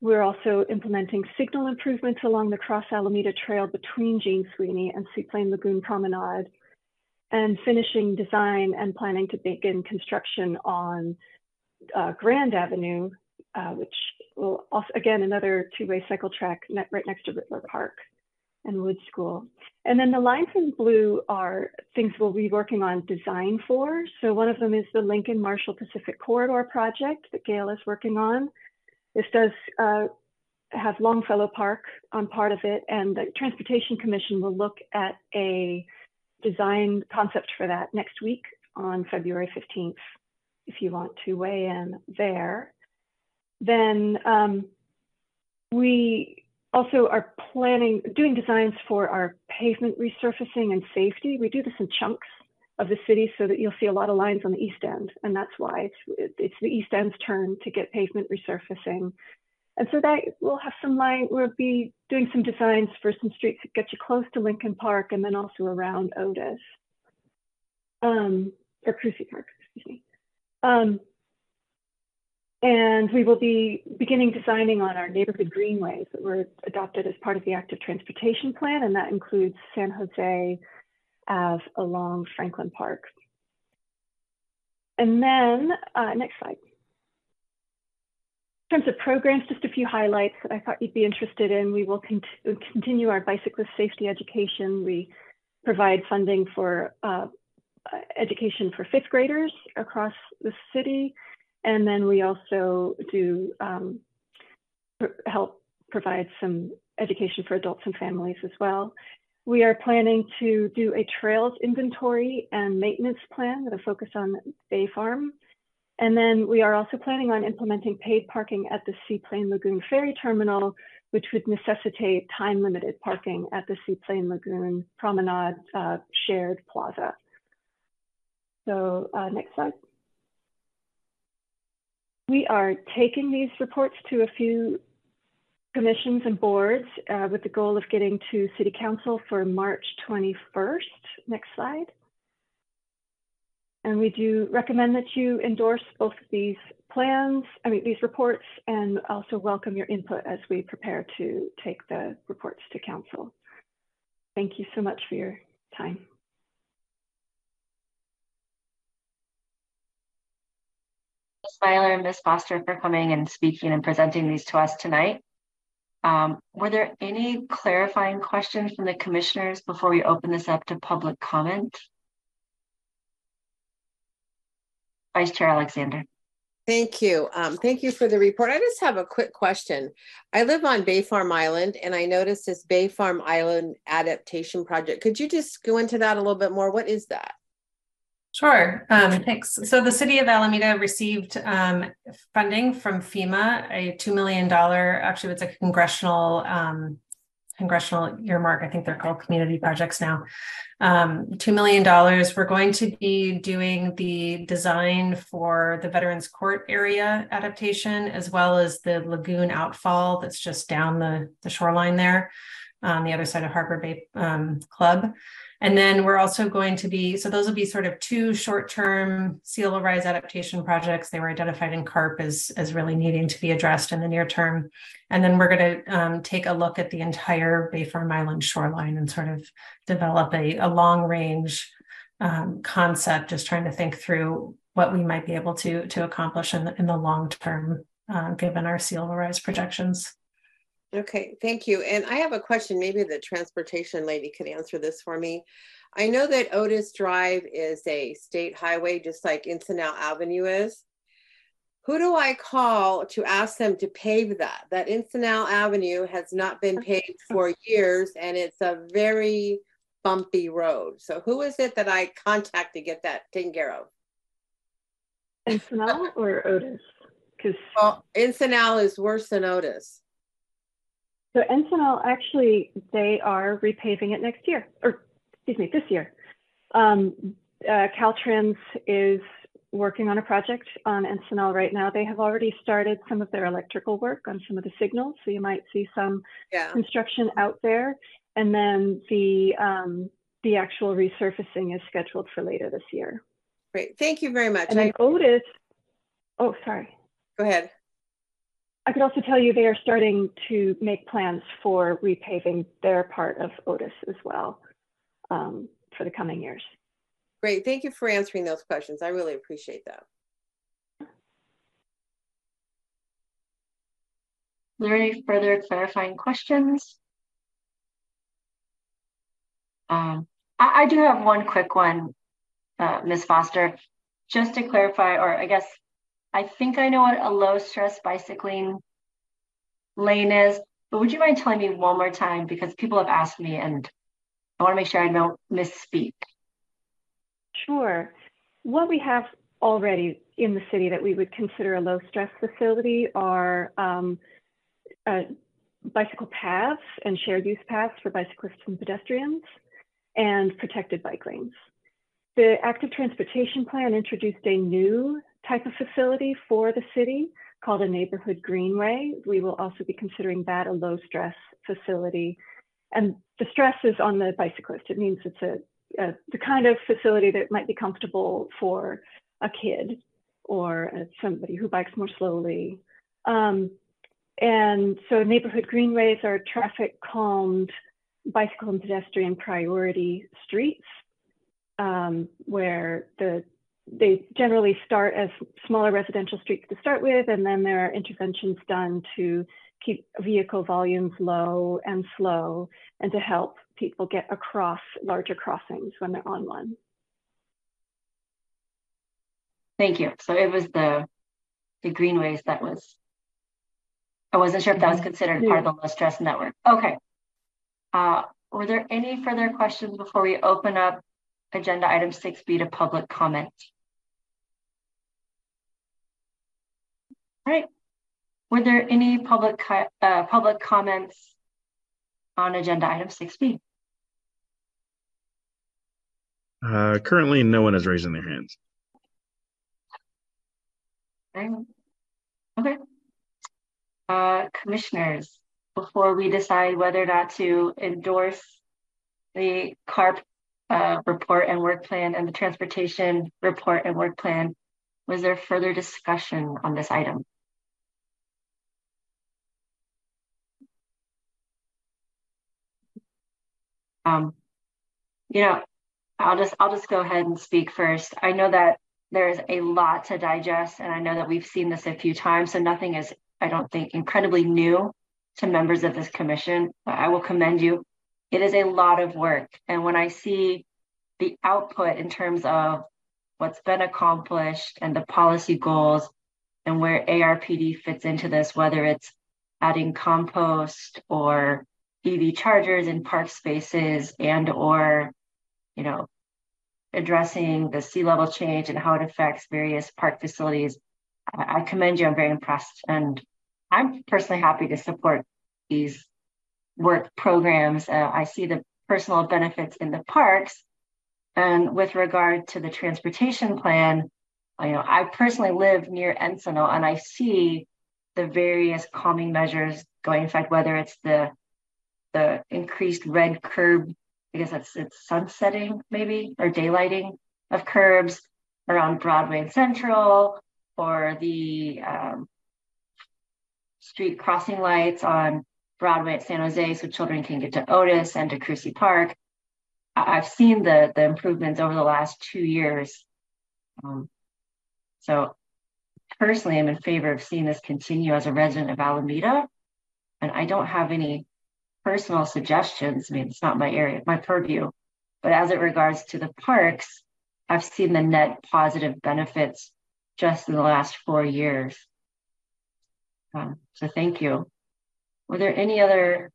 Speaker 9: we're also implementing signal improvements along the Cross Alameda Trail between Jean Sweeney and Seaplane Lagoon Promenade and finishing design and planning to begin construction on uh, Grand Avenue, uh, which will also, again, another two-way cycle track right next to Rittler Park and Wood School. And then the lines in blue are things we'll be working on design for. So one of them is the Lincoln Marshall Pacific Corridor project that Gail is working on. This does uh, have Longfellow Park on part of it, and the Transportation Commission will look at a design concept for that next week on February 15th, if you want to weigh in there. Then um, we also are planning, doing designs for our pavement resurfacing and safety. We do this in chunks of the city so that you'll see a lot of lines on the east end. And that's why it's, it's the east end's turn to get pavement resurfacing. And so that we'll have some line, we'll be doing some designs for some streets that get you close to Lincoln Park and then also around Otis. Um, or Krusi Park, excuse me. Um, and we will be beginning designing on our neighborhood greenways that were adopted as part of the active transportation plan, and that includes San Jose Ave along Franklin Park. And then, uh, next slide. In terms of programs, just a few highlights that I thought you'd be interested in. We will cont continue our bicyclist safety education. We provide funding for uh, education for fifth graders across the city. And then we also do um, help provide some education for adults and families as well. We are planning to do a trails inventory and maintenance plan with a focus on Bay Farm. And then we are also planning on implementing paid parking at the Seaplane Lagoon Ferry Terminal, which would necessitate time limited parking at the Seaplane Lagoon Promenade uh, shared plaza. So uh, next slide. We are taking these reports to a few commissions and boards uh, with the goal of getting to City Council for March 21st. Next slide. And we do recommend that you endorse both of these plans, I mean, these reports, and also welcome your input as we prepare to take the reports to council. Thank you so much for your time.
Speaker 4: Myler and Ms. Foster for coming and speaking and presenting these to us tonight. Um, were there any clarifying questions from the commissioners before we open this up to public comment? Vice Chair Alexander.
Speaker 1: Thank you. Um, thank you for the report. I just have a quick question. I live on Bay Farm Island and I noticed this Bay Farm Island adaptation project. Could you just go into that a little bit more? What is that?
Speaker 10: Sure. Um, thanks. So the city of Alameda received um, funding from FEMA, a $2 million, actually it's a congressional um, congressional earmark. I think they're called community projects now. Um, $2 million. We're going to be doing the design for the Veterans Court area adaptation, as well as the lagoon outfall that's just down the, the shoreline there on the other side of Harbor Bay um, Club. And then we're also going to be, so those will be sort of two short-term sea level rise adaptation projects. They were identified in CARP as, as really needing to be addressed in the near term. And then we're going to um, take a look at the entire Bay Farm Island shoreline and sort of develop a, a long range um, concept, just trying to think through what we might be able to, to accomplish in the, in the long term, uh, given our sea level rise projections.
Speaker 1: Okay, thank you. And I have a question. Maybe the transportation lady could answer this for me. I know that Otis Drive is a state highway, just like Encinal Avenue is. Who do I call to ask them to pave that? That Encinal Avenue has not been paved for years and it's a very bumpy road. So who is it that I contact to get that taken care of?
Speaker 9: Encinal or Otis?
Speaker 1: Because well, Encinal is worse than Otis.
Speaker 9: So Encinal, actually, they are repaving it next year, or excuse me, this year. Um, uh, Caltrans is working on a project on Encinal right now. They have already started some of their electrical work on some of the signals, so you might see some yeah. construction out there. And then the um, the actual resurfacing is scheduled for later this year.
Speaker 1: Great, thank you very much.
Speaker 9: And then Otis, oh, sorry.
Speaker 1: Go ahead.
Speaker 9: I could also tell you they are starting to make plans for repaving their part of Otis as well um, for the coming years.
Speaker 1: Great. Thank you for answering those questions. I really appreciate that.
Speaker 4: Are there any further clarifying questions? Um, I, I, do have one quick one, uh, Ms. Foster. Just to clarify, or I guess I think I know what a low stress bicycling lane is. but would you mind telling me one more time because people have asked me and I want to make sure I don't misspeak.
Speaker 9: Sure. What we have already in the city that we would consider a low stress facility are um, uh, bicycle paths and shared use paths for bicyclists and pedestrians and protected bike lanes. The active transportation plan introduced a new type of facility for the city called a neighborhood greenway. We will also be considering that a low stress facility. And the stress is on the bicyclist. It means it's a, a the kind of facility that might be comfortable for a kid or somebody who bikes more slowly. Um, and so neighborhood greenways are traffic calmed bicycle and pedestrian priority streets um, where the they generally start as smaller residential streets to start with, and then there are interventions done to keep vehicle volumes low and slow and to help people get across larger crossings when they're on one.
Speaker 4: Thank you. So it was the the greenways that was I wasn't sure if that was mm-hmm. considered part of the low stress network. Okay. Uh, were there any further questions before we open up agenda item 6B to public comment? All right. Were there any public uh, public comments on agenda item 6B?
Speaker 2: Uh, currently, no one is raising their hands.
Speaker 4: Okay. Uh, commissioners, before we decide whether or not to endorse the CARP uh, report and work plan and the transportation report and work plan, was there further discussion on this item? Um, you know, I'll just I'll just go ahead and speak first. I know that there's a lot to digest, and I know that we've seen this a few times, so nothing is, I don't think, incredibly new to members of this commission. I will commend you. It is a lot of work, and when I see the output in terms of what's been accomplished and the policy goals and where ARPD fits into this, whether it's adding compost or EV chargers in park spaces and or, you know, addressing the sea level change and how it affects various park facilities. I, I commend you. I'm very impressed. And I'm personally happy to support these work programs. Uh, I see the personal benefits in the parks. And with regard to the transportation plan, you know, I personally live near Encinal and I see the various calming measures going effect, whether it's the the increased red curb, I guess that's it's sunsetting maybe or daylighting of curbs around Broadway and Central, or the um, street crossing lights on Broadway at San Jose so children can get to Otis and to Krusi Park. I've seen the, the improvements over the last two years. Um, so personally, I'm in favor of seeing this continue as a resident of Alameda. And I don't have any personal suggestions. I mean, it's not my area, my purview. But as it regards to the parks, I've seen the net positive benefits just in the last four years. Um, so thank you. Were there any other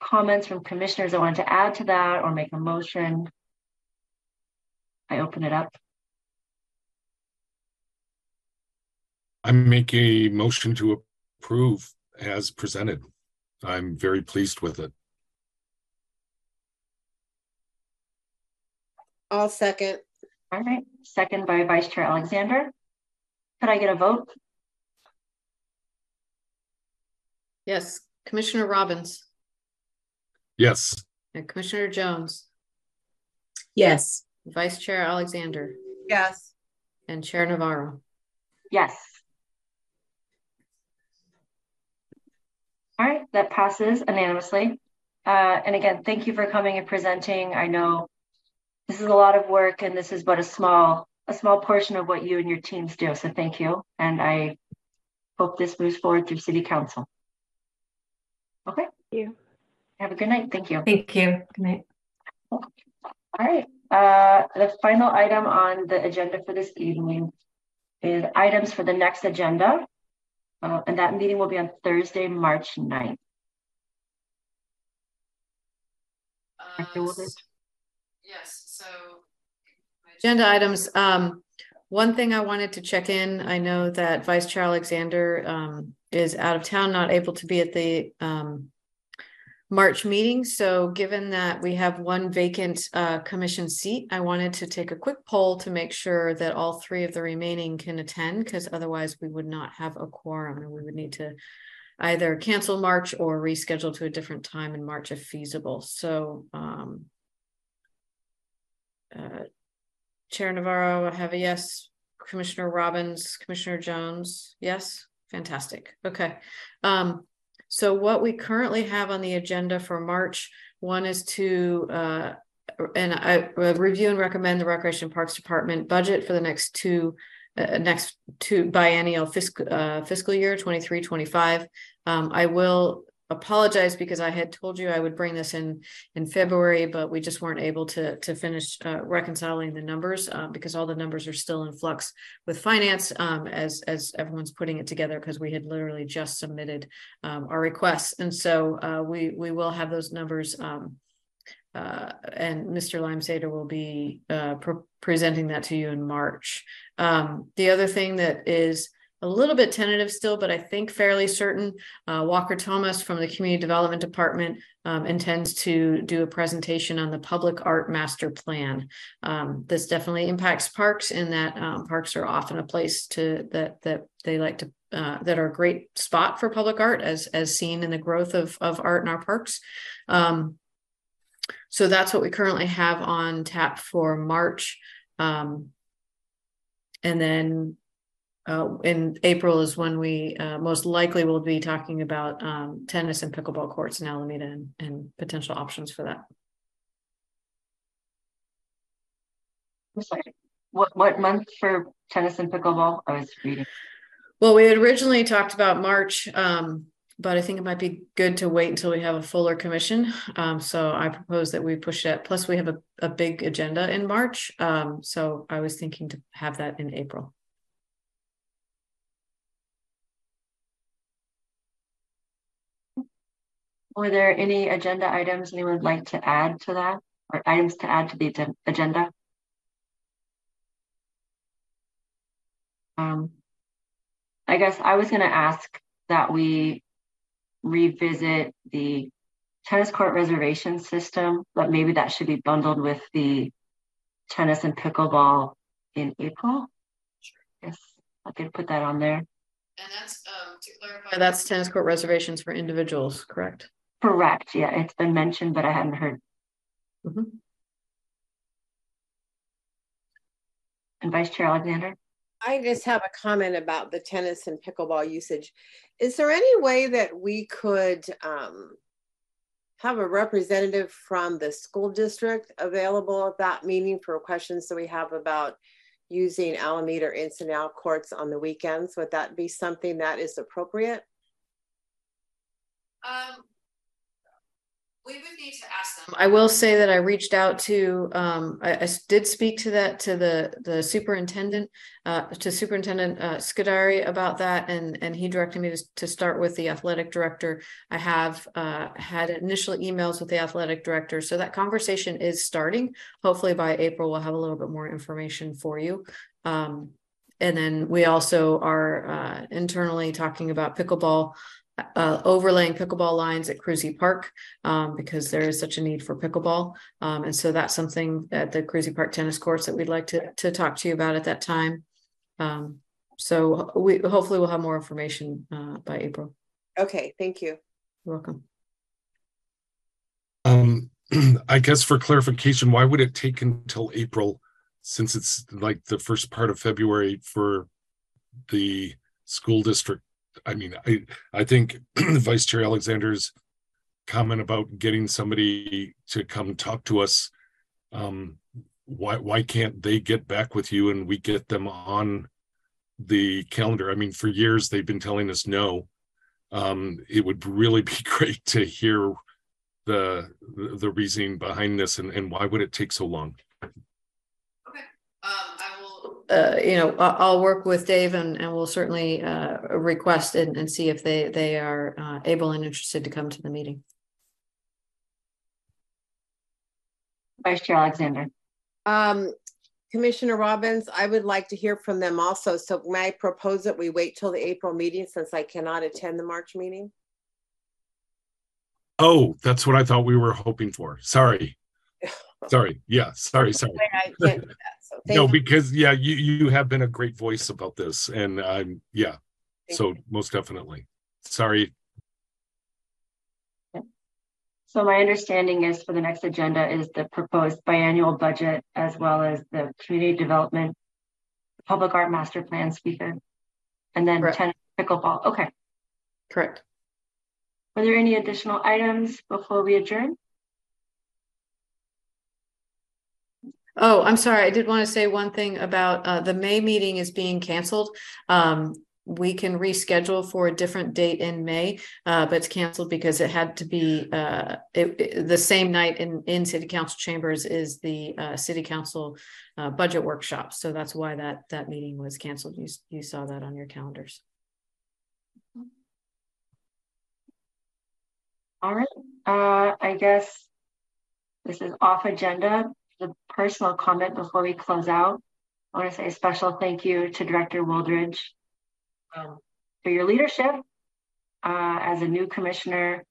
Speaker 4: comments from commissioners I wanted to add to that or make a motion? I open it up.
Speaker 5: I make a motion to approve as presented. I'm very pleased with it.
Speaker 1: I'll second.
Speaker 4: All right, second by Vice Chair Alexander. Could I get a vote?
Speaker 3: Yes, Commissioner Robbins.
Speaker 5: Yes.
Speaker 3: And Commissioner Jones.
Speaker 6: Yes.
Speaker 3: Vice Chair Alexander.
Speaker 1: Yes.
Speaker 3: And Chair Navarro.
Speaker 4: Yes. All right, that passes unanimously. Uh, and again, thank you for coming and presenting. I know this is a lot of work and this is but a small a small portion of what you and your teams do. So thank you. And I hope this moves forward through City Council. Okay. Thank
Speaker 9: you.
Speaker 4: Have a good night. Thank you.
Speaker 10: Thank you. Good night.
Speaker 4: All right. Uh, the final item on the agenda for this evening is items for the next agenda. Uh, and that meeting will be on Thursday, March 9th. Uh,
Speaker 3: yes, so agenda items. Um, one thing I wanted to check in, I know that Vice Chair Alexander um, is out of town, not able to be at the um, March meeting, so given that we have one vacant, uh, commission seat, I wanted to take a quick poll to make sure that all three of the remaining can attend, because otherwise we would not have a quorum and we would need to. Either cancel March or reschedule to a different time in March if feasible, so, um. Uh, Chair Navarro, I have a yes. Commissioner Robbins, Commissioner Jones, yes, fantastic, okay. Um, so what we currently have on the agenda for March, one is to uh. And I uh, review and recommend the Recreation Parks Department budget for the next two. Uh, next two biennial fiscal uh fiscal year 23, 25. Um, I will apologize because I had told you I would bring this in in February, but we just weren't able to to finish uh, reconciling the numbers uh, because all the numbers are still in flux with finance um, as as everyone's putting it together because we had literally just submitted um, our requests, and so uh, we we will have those numbers. Um, uh, and Mr. Limesader will be uh, pre presenting that to you in March. Um, the other thing that is a little bit tentative still, but I think fairly certain. Uh, Walker Thomas from the Community Development Department um, intends to do a presentation on the Public Art Master Plan. Um, this definitely impacts parks in that um, parks are often a place to that that they like to uh, that are a great spot for public art as as seen in the growth of of art in our parks. Um, so that's what we currently have on tap for March. Um, and then uh, in April is when we uh, most likely will be talking about um, tennis and pickleball courts in Alameda and, and potential options for that.
Speaker 4: What what month for tennis and pickleball? I was reading.
Speaker 3: Well, we had originally talked about March, um, but I think it might be good to wait until we have a fuller commission. Um, so I propose that we push it. Plus, we have a, a big agenda in March. Um, so I was thinking to have that in April.
Speaker 4: Were there any agenda items anyone would like to add to that or items to add to the agenda? Um, I guess I was going to ask that we revisit the tennis court reservation system, but maybe that should be bundled with the tennis and pickleball in April. Yes, I could put that on there.
Speaker 3: And that's um, to clarify, that's tennis court reservations for individuals, correct?
Speaker 4: Correct. Yeah, it's been mentioned, but I hadn't heard. Mm -hmm. And Vice Chair Alexander?
Speaker 1: I just have a comment about the tennis and pickleball usage. Is there any way that we could um, have a representative from the school district available at that meeting for questions that we have about using Alameda or Encinal courts on the weekends? Would that be something that is appropriate?
Speaker 3: Um, we would need to ask them. I will say that I reached out to, um, I, I did speak to that, to the, the superintendent, uh, to Superintendent, uh, Scuderi about that. And, and he directed me to, to start with the athletic director. I have, uh, had initial emails with the athletic director. So that conversation is starting. Hopefully by April, we'll have a little bit more information for you. Um, and then we also are, uh, internally talking about pickleball uh, overlaying pickleball lines at Krusi Park um, because there is such a need for pickleball. Um, and so that's something at the Krusi Park tennis courts that we'd like to, to talk to you about at that time. Um, so we hopefully we'll have more information uh, by April.
Speaker 1: Okay, thank you.
Speaker 3: You're welcome.
Speaker 5: Um, I guess for clarification, why would it take until April since it's like the first part of February for the school district I mean, I I think Vice Chair Alexander's comment about getting somebody to come talk to us. Um, why why can't they get back with you and we get them on the calendar? I mean, for years they've been telling us no. Um, it would really be great to hear the the reasoning behind this and, and why would it take so long?
Speaker 3: Uh, you know, I'll work with Dave and, and we'll certainly uh, request and, and see if they, they are uh, able and interested to come to the meeting.
Speaker 4: Vice Chair Alexander.
Speaker 1: Um, Commissioner Robbins, I would like to hear from them also. So may I propose that we wait till the April meeting since I cannot attend the March meeting?
Speaker 5: Oh, that's what I thought we were hoping for. Sorry. Sorry. Yeah, sorry, sorry.
Speaker 1: I can't do that. So
Speaker 5: No,
Speaker 1: you.
Speaker 5: because yeah, you you have been a great voice about this and I'm yeah.
Speaker 1: Thank
Speaker 5: So most definitely. Sorry.
Speaker 4: So my understanding is for the next agenda is the proposed biannual budget as well as the community development, public art master plan speaker, and then
Speaker 3: Correct.
Speaker 4: 10 pickleball. Okay.
Speaker 3: Correct.
Speaker 4: Were there any additional items before we adjourn?
Speaker 3: Oh, I'm sorry. I did want to say one thing about uh, the May meeting is being canceled. Um, we can reschedule for a different date in May, uh, but it's canceled because it had to be uh, it, it- the same night in in City Council chambers is the uh, City Council uh, budget workshop. So that's why that that meeting was canceled. You you saw that on your calendars.
Speaker 4: All right. Uh, I guess this is off agenda. The personal comment before we close out. I want to say a special thank you to Director Wooldridge um, for your leadership uh, as a new commissioner.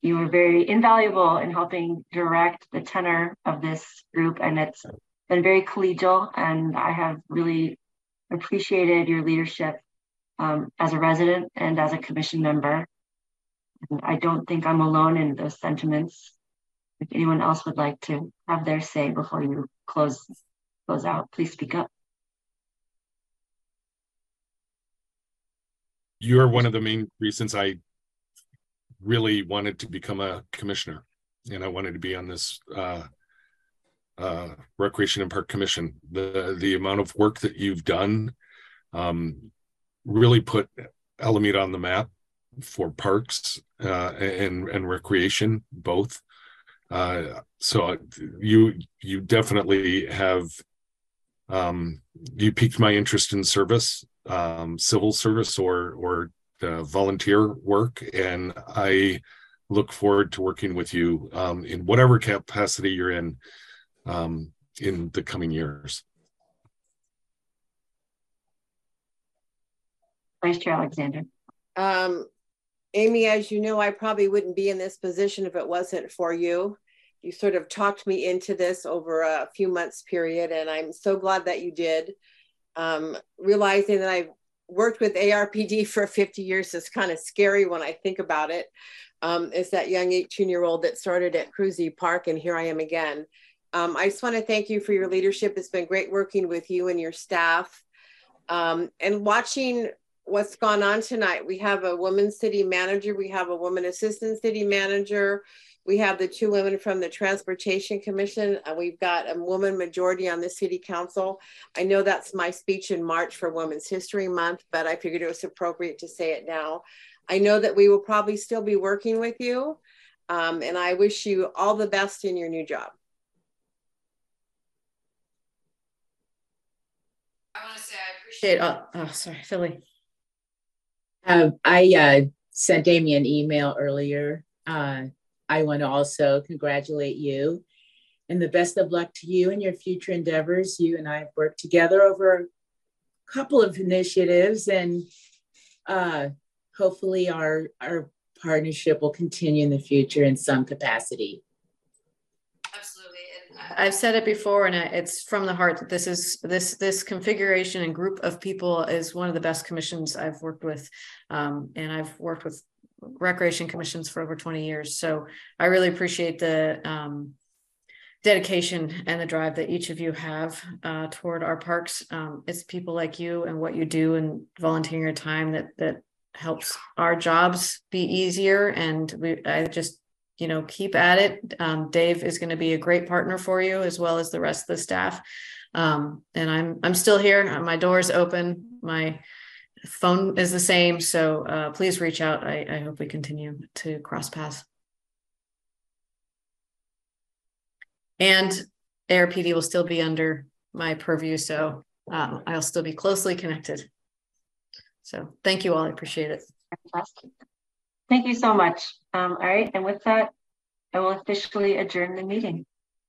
Speaker 4: You were very invaluable in helping direct the tenor of this group, and it's been very collegial. And I have really appreciated your leadership um, as a resident and as a commission member. And I don't think I'm alone in those sentiments. If anyone else would like to have their say before you close close out, please speak up.
Speaker 5: You're one of the main reasons I really wanted to become a commissioner. And I wanted to be on this uh uh Recreation and Park Commission. The the amount of work that you've done um really put Alameda on the map for parks uh and and recreation both. Uh so you you definitely have um you piqued my interest in service um civil service or or uh, volunteer work and i look forward to working with you um in whatever capacity you're in um in the coming years
Speaker 4: Vice Chair Alexander.
Speaker 1: Um, Amy, as you know, I probably wouldn't be in this position if it wasn't for you. You sort of talked me into this over a few months period, and I'm so glad that you did. Um, realizing that I've worked with ARPD for 50 years is kind of scary when I think about it. Um, is that young 18 year old that started at Krusi Park, and here I am again. Um, I just want to thank you for your leadership. It's been great working with you and your staff. Um, and watching what's gone on tonight. We have a woman city manager, we have a woman assistant city manager, we have the two women from the Transportation Commission, and we've got a woman majority on the city council. I know that's my speech in March for Women's History Month, but I figured it was appropriate to say it now. I know that we will probably still be working with you, um, and I wish you all the best in your new job.
Speaker 3: I want to say I appreciate. Oh, oh sorry, Philly.
Speaker 6: Uh, I uh, sent Amy an email earlier. Uh, I want to also congratulate you and the best of luck to you and your future endeavors. You and I have worked together over a couple of initiatives, and uh, hopefully, our our partnership will continue in the future in some capacity.
Speaker 3: Absolutely. I've said it before and it's from the heart this is this this configuration and group of people is one of the best commissions I've worked with. Um, and I've worked with recreation commissions for over 20 years. So I really appreciate the um dedication and the drive that each of you have uh, toward our parks. Um, it's people like you and what you do and volunteering your time that that helps our jobs be easier. And we I just you know keep at it. Um, Dave is going to be a great partner for you as well as the rest of the staff. Um, and I'm I'm still here. My door is open. My phone is the same. So uh, please reach out. I, I hope we continue to cross paths. And ARPD will still be under my purview, so um, I'll still be closely connected. So thank you all. I appreciate it.
Speaker 4: Fantastic. Thank you so much. Um, all right, and with that, I will officially adjourn the meeting.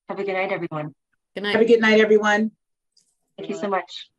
Speaker 4: Have a good night, everyone.
Speaker 3: Good night.
Speaker 6: Have a good night, everyone.
Speaker 4: Thank you so much.